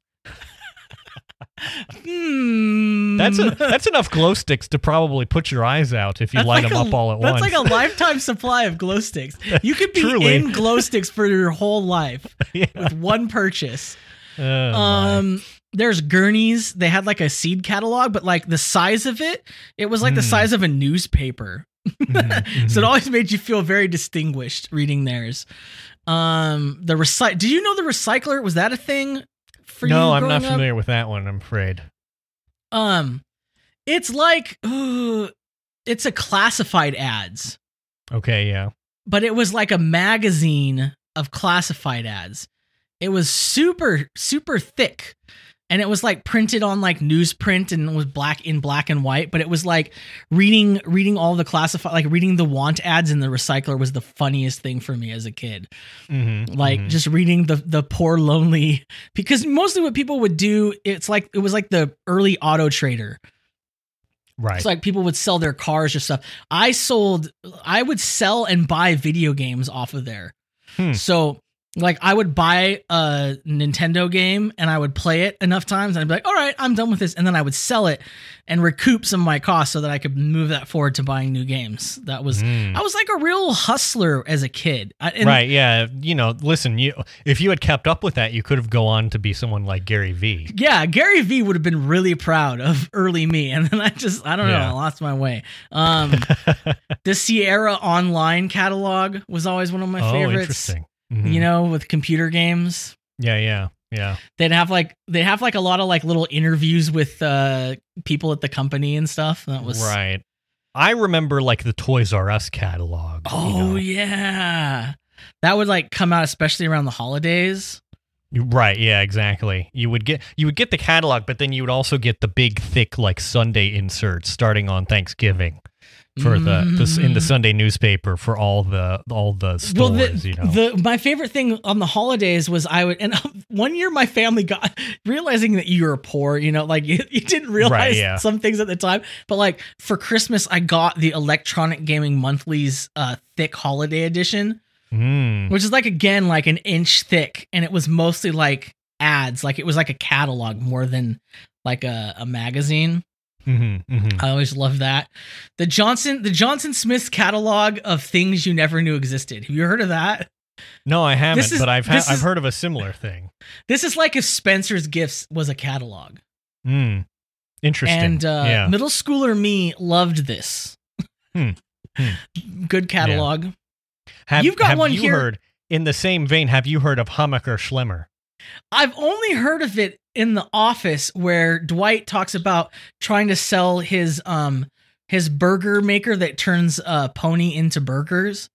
Hmm. That's a, that's enough glow sticks to probably put your eyes out if you That's light like them a- up all at that's once. That's like a lifetime supply of glow sticks. You could be Truly. in glow sticks for your whole life yeah. with one purchase. Oh, my. Um, there's Gurney's. They had like a seed catalog, but like the size of it, it was like the Mm. size of a newspaper. Mhm, So it mhm. always made you feel very distinguished reading theirs. Um, the recycle. Do you know the recycler? Was that a thing for you? no, I'm not up? familiar with that one. I'm afraid. Um, it's like, uh, it's a classified ads, Okay, yeah. but it was like a magazine of classified ads. It was super, super thick. And it was like printed on like newsprint and it was black in black and white, but it was like reading reading all the classified like reading the want ads in the recycler was the funniest thing for me as a kid. Mm-hmm, like just reading the the poor lonely because mostly what people would do it's like it was like the early auto trader right. it's like people would sell their cars or stuff i sold i would sell and buy video games off of there Hmm. so like i would buy a nintendo game and i would play it enough times and i'd be like all right i'm done with this and then i would sell it and recoup some of my costs so that i could move that forward to buying new games that was Mm. i was like a real hustler as a kid and right, yeah. You know, listen, you if you had kept up with that, you could have go on to be someone like Gary Vee. Yeah, Gary Vee would have been really proud of early me, and then I just I don't know, Yeah. I lost my way. Um, the Sierra Online catalog was always one of my oh, favorites. interesting. Mhm. You know, with computer games, Yeah, yeah, yeah. they'd have like they have like a lot of like little interviews with uh people at the company and stuff. That was right. I remember like the Toys R Us catalog. you Oh know. yeah, that would like come out especially around the holidays. Right, yeah, exactly. You would get you would get the catalog, but then you would also get the big thick like Sunday inserts starting on Thanksgiving for the, the in the Mm. Sunday newspaper for all the all the stores, well, the, you know. the my favorite thing on the holidays was I would and one year my family got realizing that you were poor, you know, like you, you didn't realize yeah. some things at the time, but like for Christmas I got the Electronic Gaming Monthly's uh thick holiday edition, Mm. which is like again like an inch thick and it was mostly like ads, like it was like a catalog more than like a, a magazine. Mhm, mhm. I always love that. The Johnson the Johnson Smith catalog of things you never knew existed. Have you heard of that? No, I haven't, is- but I've ha- this I've heard of a similar thing. This is like if Spencer's Gifts was a catalog. Mm. Interesting. And uh, yeah. middle schooler me loved this. Hmm. Hmm. Good catalog. have, you've got have one you here- heard in the same vein? Have you heard of Hammacher Schlemmer? I've only heard of it in the office where Dwight talks about trying to sell his um his burger maker that turns a pony into burgers.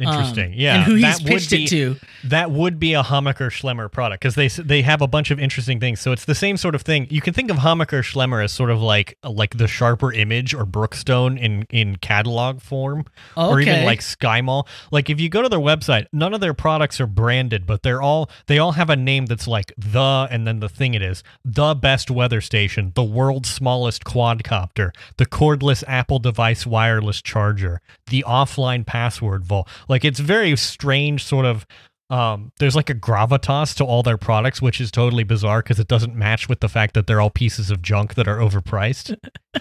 Interesting. Um, yeah. and who he's that would pitched be- it to. That would be a Hammacher Schlemmer product because they they have a bunch of interesting things. So it's the same sort of thing. You can think of Hammacher Schlemmer as sort of like like the sharper image or Brookstone in in catalog form, or even like Sky Mall. Like if you go to their website, none of their products are branded, but they're all they all have a name that's like the and then the thing it is the best weather station, the world's smallest quadcopter, the cordless Apple device wireless charger, the offline password vault. Like it's very strange, sort of. Um, there's like a gravitas to all their products, which is totally bizarre because it doesn't match with the fact that they're all pieces of junk that are overpriced.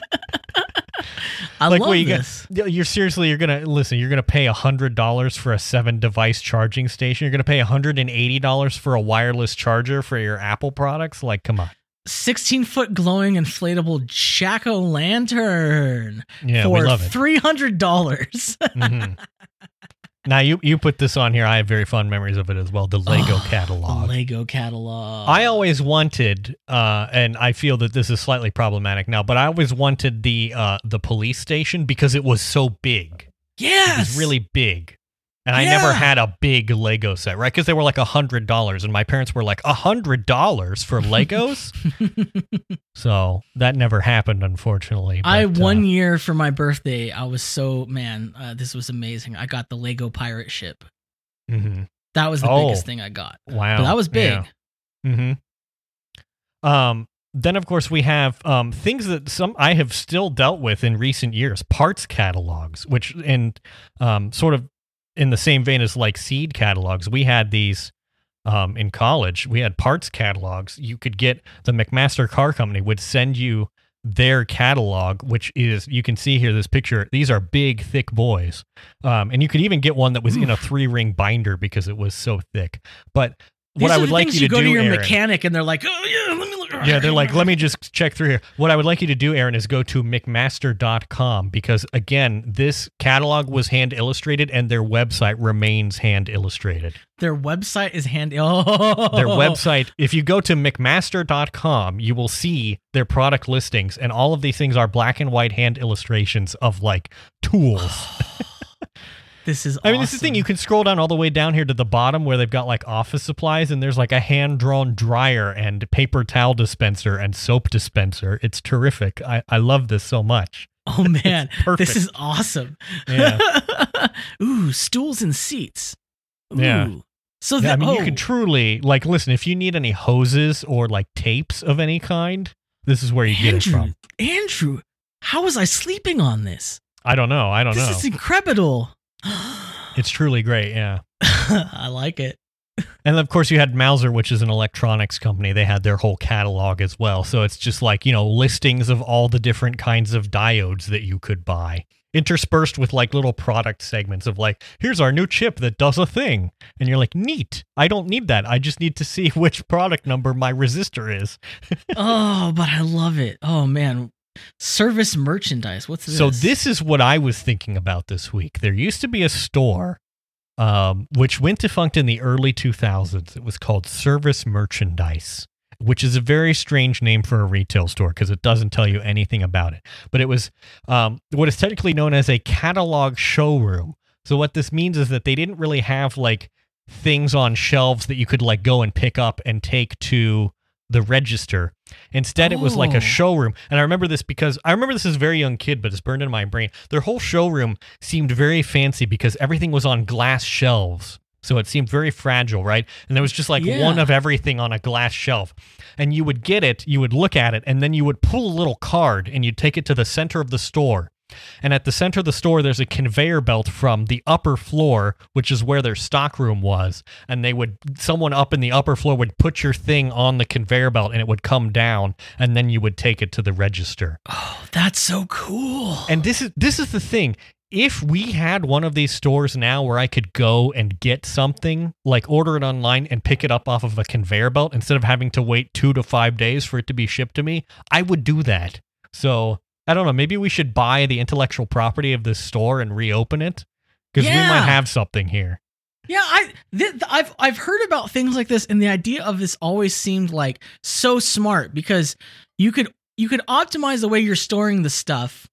I like love what you this. You're seriously, you're gonna listen. You're gonna pay a hundred dollars for a seven device charging station. You're gonna pay hundred and eighty dollars for a wireless charger for your Apple products. Like, come on. 16 foot glowing inflatable jack o' lantern Yeah, for we love it. $300. Mhm. now you you put this on here. I have very fond memories of it as well. The Lego Oh, catalog. The Lego catalog. I always wanted, uh, and I feel that this is slightly problematic now, but I always wanted the uh, the police station because it was so big. Yes, It was really big. And I never had a big Lego set, right? Because they were like a hundred dollars, and my parents were like a hundred dollars for Legos. so that never happened, unfortunately. I one uh, year for my birthday, I was so man, uh, this was amazing. I got the Lego pirate ship. mhm. That was the Oh. biggest thing I got. Wow, But that was big. Mm-hmm. Um. Then of course we have um things that some I have still dealt with in recent years. Parts catalogs, which and um sort of in the same vein as like seed catalogs, we had these. Um, in college, we had parts catalogs. You could get the McMaster-Carr Company would send you their catalog, which is you can see here this picture. These are big, thick boys, um, and you could even get one that was in a three ring binder because it was so thick. But These what I would like you to do is go do, to your Aaron, mechanic and they're like, oh yeah, let me look. yeah, they're like, let me just check through here. What I would like you to do, Aaron, is go to McMaster.com because, again, this catalog was hand illustrated and their website remains hand illustrated. Their website is hand. Oh, Their website, if you go to McMaster.com, you will see their product listings, and all of these things are black and white hand illustrations of like tools. This is. I mean, this is the thing. You can scroll down all the way down here to the bottom where they've got like office supplies, and there's like a hand drawn dryer and paper towel dispenser and soap dispenser. It's terrific. I, I love this so much. Oh man, perfect. this is awesome. Yeah. Ooh, stools and seats. Ooh. Yeah. So Yeah, the, I mean, you oh, can truly like listen if you need any hoses or like tapes of any kind. This is where you get it Andrew, from. Andrew, how was I sleeping on this? I don't know. I don't This know. This is incredible. It's truly great. Yeah. I like it. And of course, you had Mouser, which is an electronics company. They had their whole catalog as well. So it's just like, you know, listings of all the different kinds of diodes that you could buy, interspersed with like little product segments of like, here's our new chip that does a thing. And you're like, neat. I don't need that. I just need to see which product number my resistor is. Oh, but I love it. Oh man, service merchandise. What's this? So this is what I was thinking about this week. There used to be a store um, which went defunct in the early 2000s. It was called Service Merchandise, which is a very strange name for a retail store because it doesn't tell you anything about it. But it was um, what is technically known as a catalog showroom. So what this means is that they didn't really have like things on shelves that you could like go and pick up and take to the register. Instead, it was like Oh. a showroom. And I remember this because I remember this as a very young kid, but it's burned into my brain. Their whole showroom seemed very fancy because everything was on glass shelves. So it seemed very fragile, right? And there was just like Yeah. one of everything on a glass shelf. And you would get it, you would look at it, and then you would pull a little card and you'd take it to the center of the store. And at the center of the store, there's a conveyor belt from the upper floor, which is where their stock room was. And they would, someone up in the upper floor would put your thing on the conveyor belt and it would come down. And then you would take it to the register. Oh, that's so cool. And this is, this is the thing. If we had one of these stores now where I could go and get something, like order it online and pick it up off of a conveyor belt instead of having to wait two to five days for it to be shipped to me, I would do that. So I don't know. Maybe we should buy the intellectual property of this store and reopen it because we might have something here. Yeah, I th- th- I've I've heard about things like this, and the idea of this always seemed like so smart because you could you could optimize the way you're storing the stuff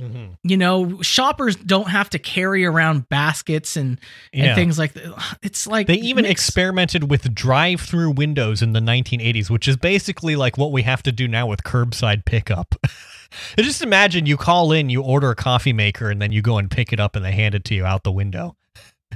Mhm. You know, shoppers don't have to carry around baskets and, Yeah. and things like that. It's like They even experimented with drive-through windows in the 1980s, which is basically like what we have to do now with curbside pickup. Just imagine you call in, you order a coffee maker, and then you go and pick it up, and they hand it to you out the window.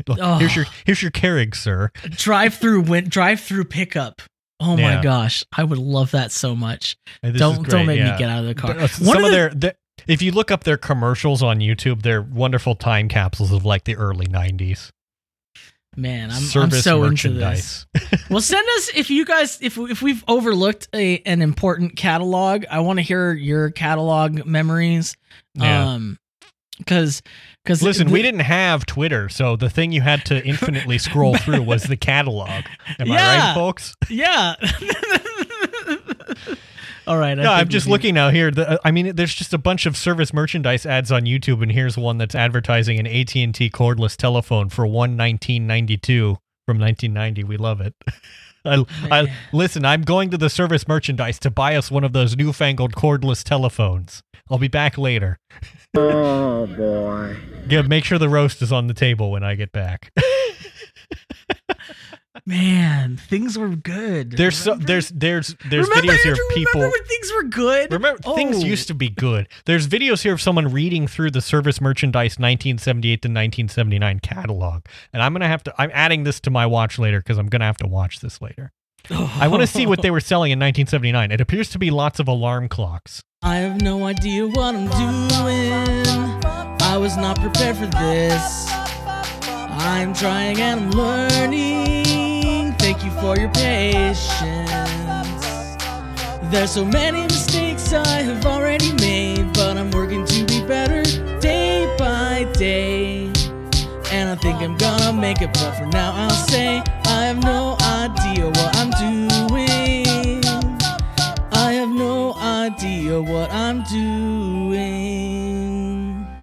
Oh. Here's your here's your Keurig, sir. drive through win drive through pickup. Oh my gosh, I would love that so much. This don't don't make yeah. me get out of the car. Uh, One Some of the- their, their, if you look up their commercials on YouTube, they're wonderful time capsules of like the early 90s. Man, I'm, I'm so into this. well, send us if you guys if if we've overlooked a an important catalog. I want to hear your catalog memories. Yeah. Um, because because Listen, we didn't have Twitter, so the thing you had to infinitely scroll through was the catalog. Am I right, folks? Yeah. All right. I No, I'm just looking now here. The, uh, I mean, there's just a bunch of service merchandise ads on YouTube, and here's one that's advertising an AT&T cordless telephone for one nineteen ninety two from 1990. We love it. I, I listen. I'm going to the service merchandise to buy us one of those newfangled cordless telephones. I'll be back later. Oh boy. Yeah, make sure the roast is on the table when I get back. Man, things were good. There's so, there's there's there's remember, videos here of people. Remember when things were good? Remember, things Oh. used to be good. There's videos here of someone reading through the service merchandise 1978 to 1979 catalog, and I'm gonna have to. I'm adding this to my watch later because I'm gonna have to watch this later. I want to see what they were selling in 1979. It appears to be lots of alarm clocks. I have no idea what I'm doing. I was not prepared for this. I'm trying and I'm learning thank you for your patience. There's so many mistakes I have already made, but I'm working to be better day by day. And I think I'm gonna make it, but for now I'll say I have no idea what I'm doing. I have no idea what I'm doing.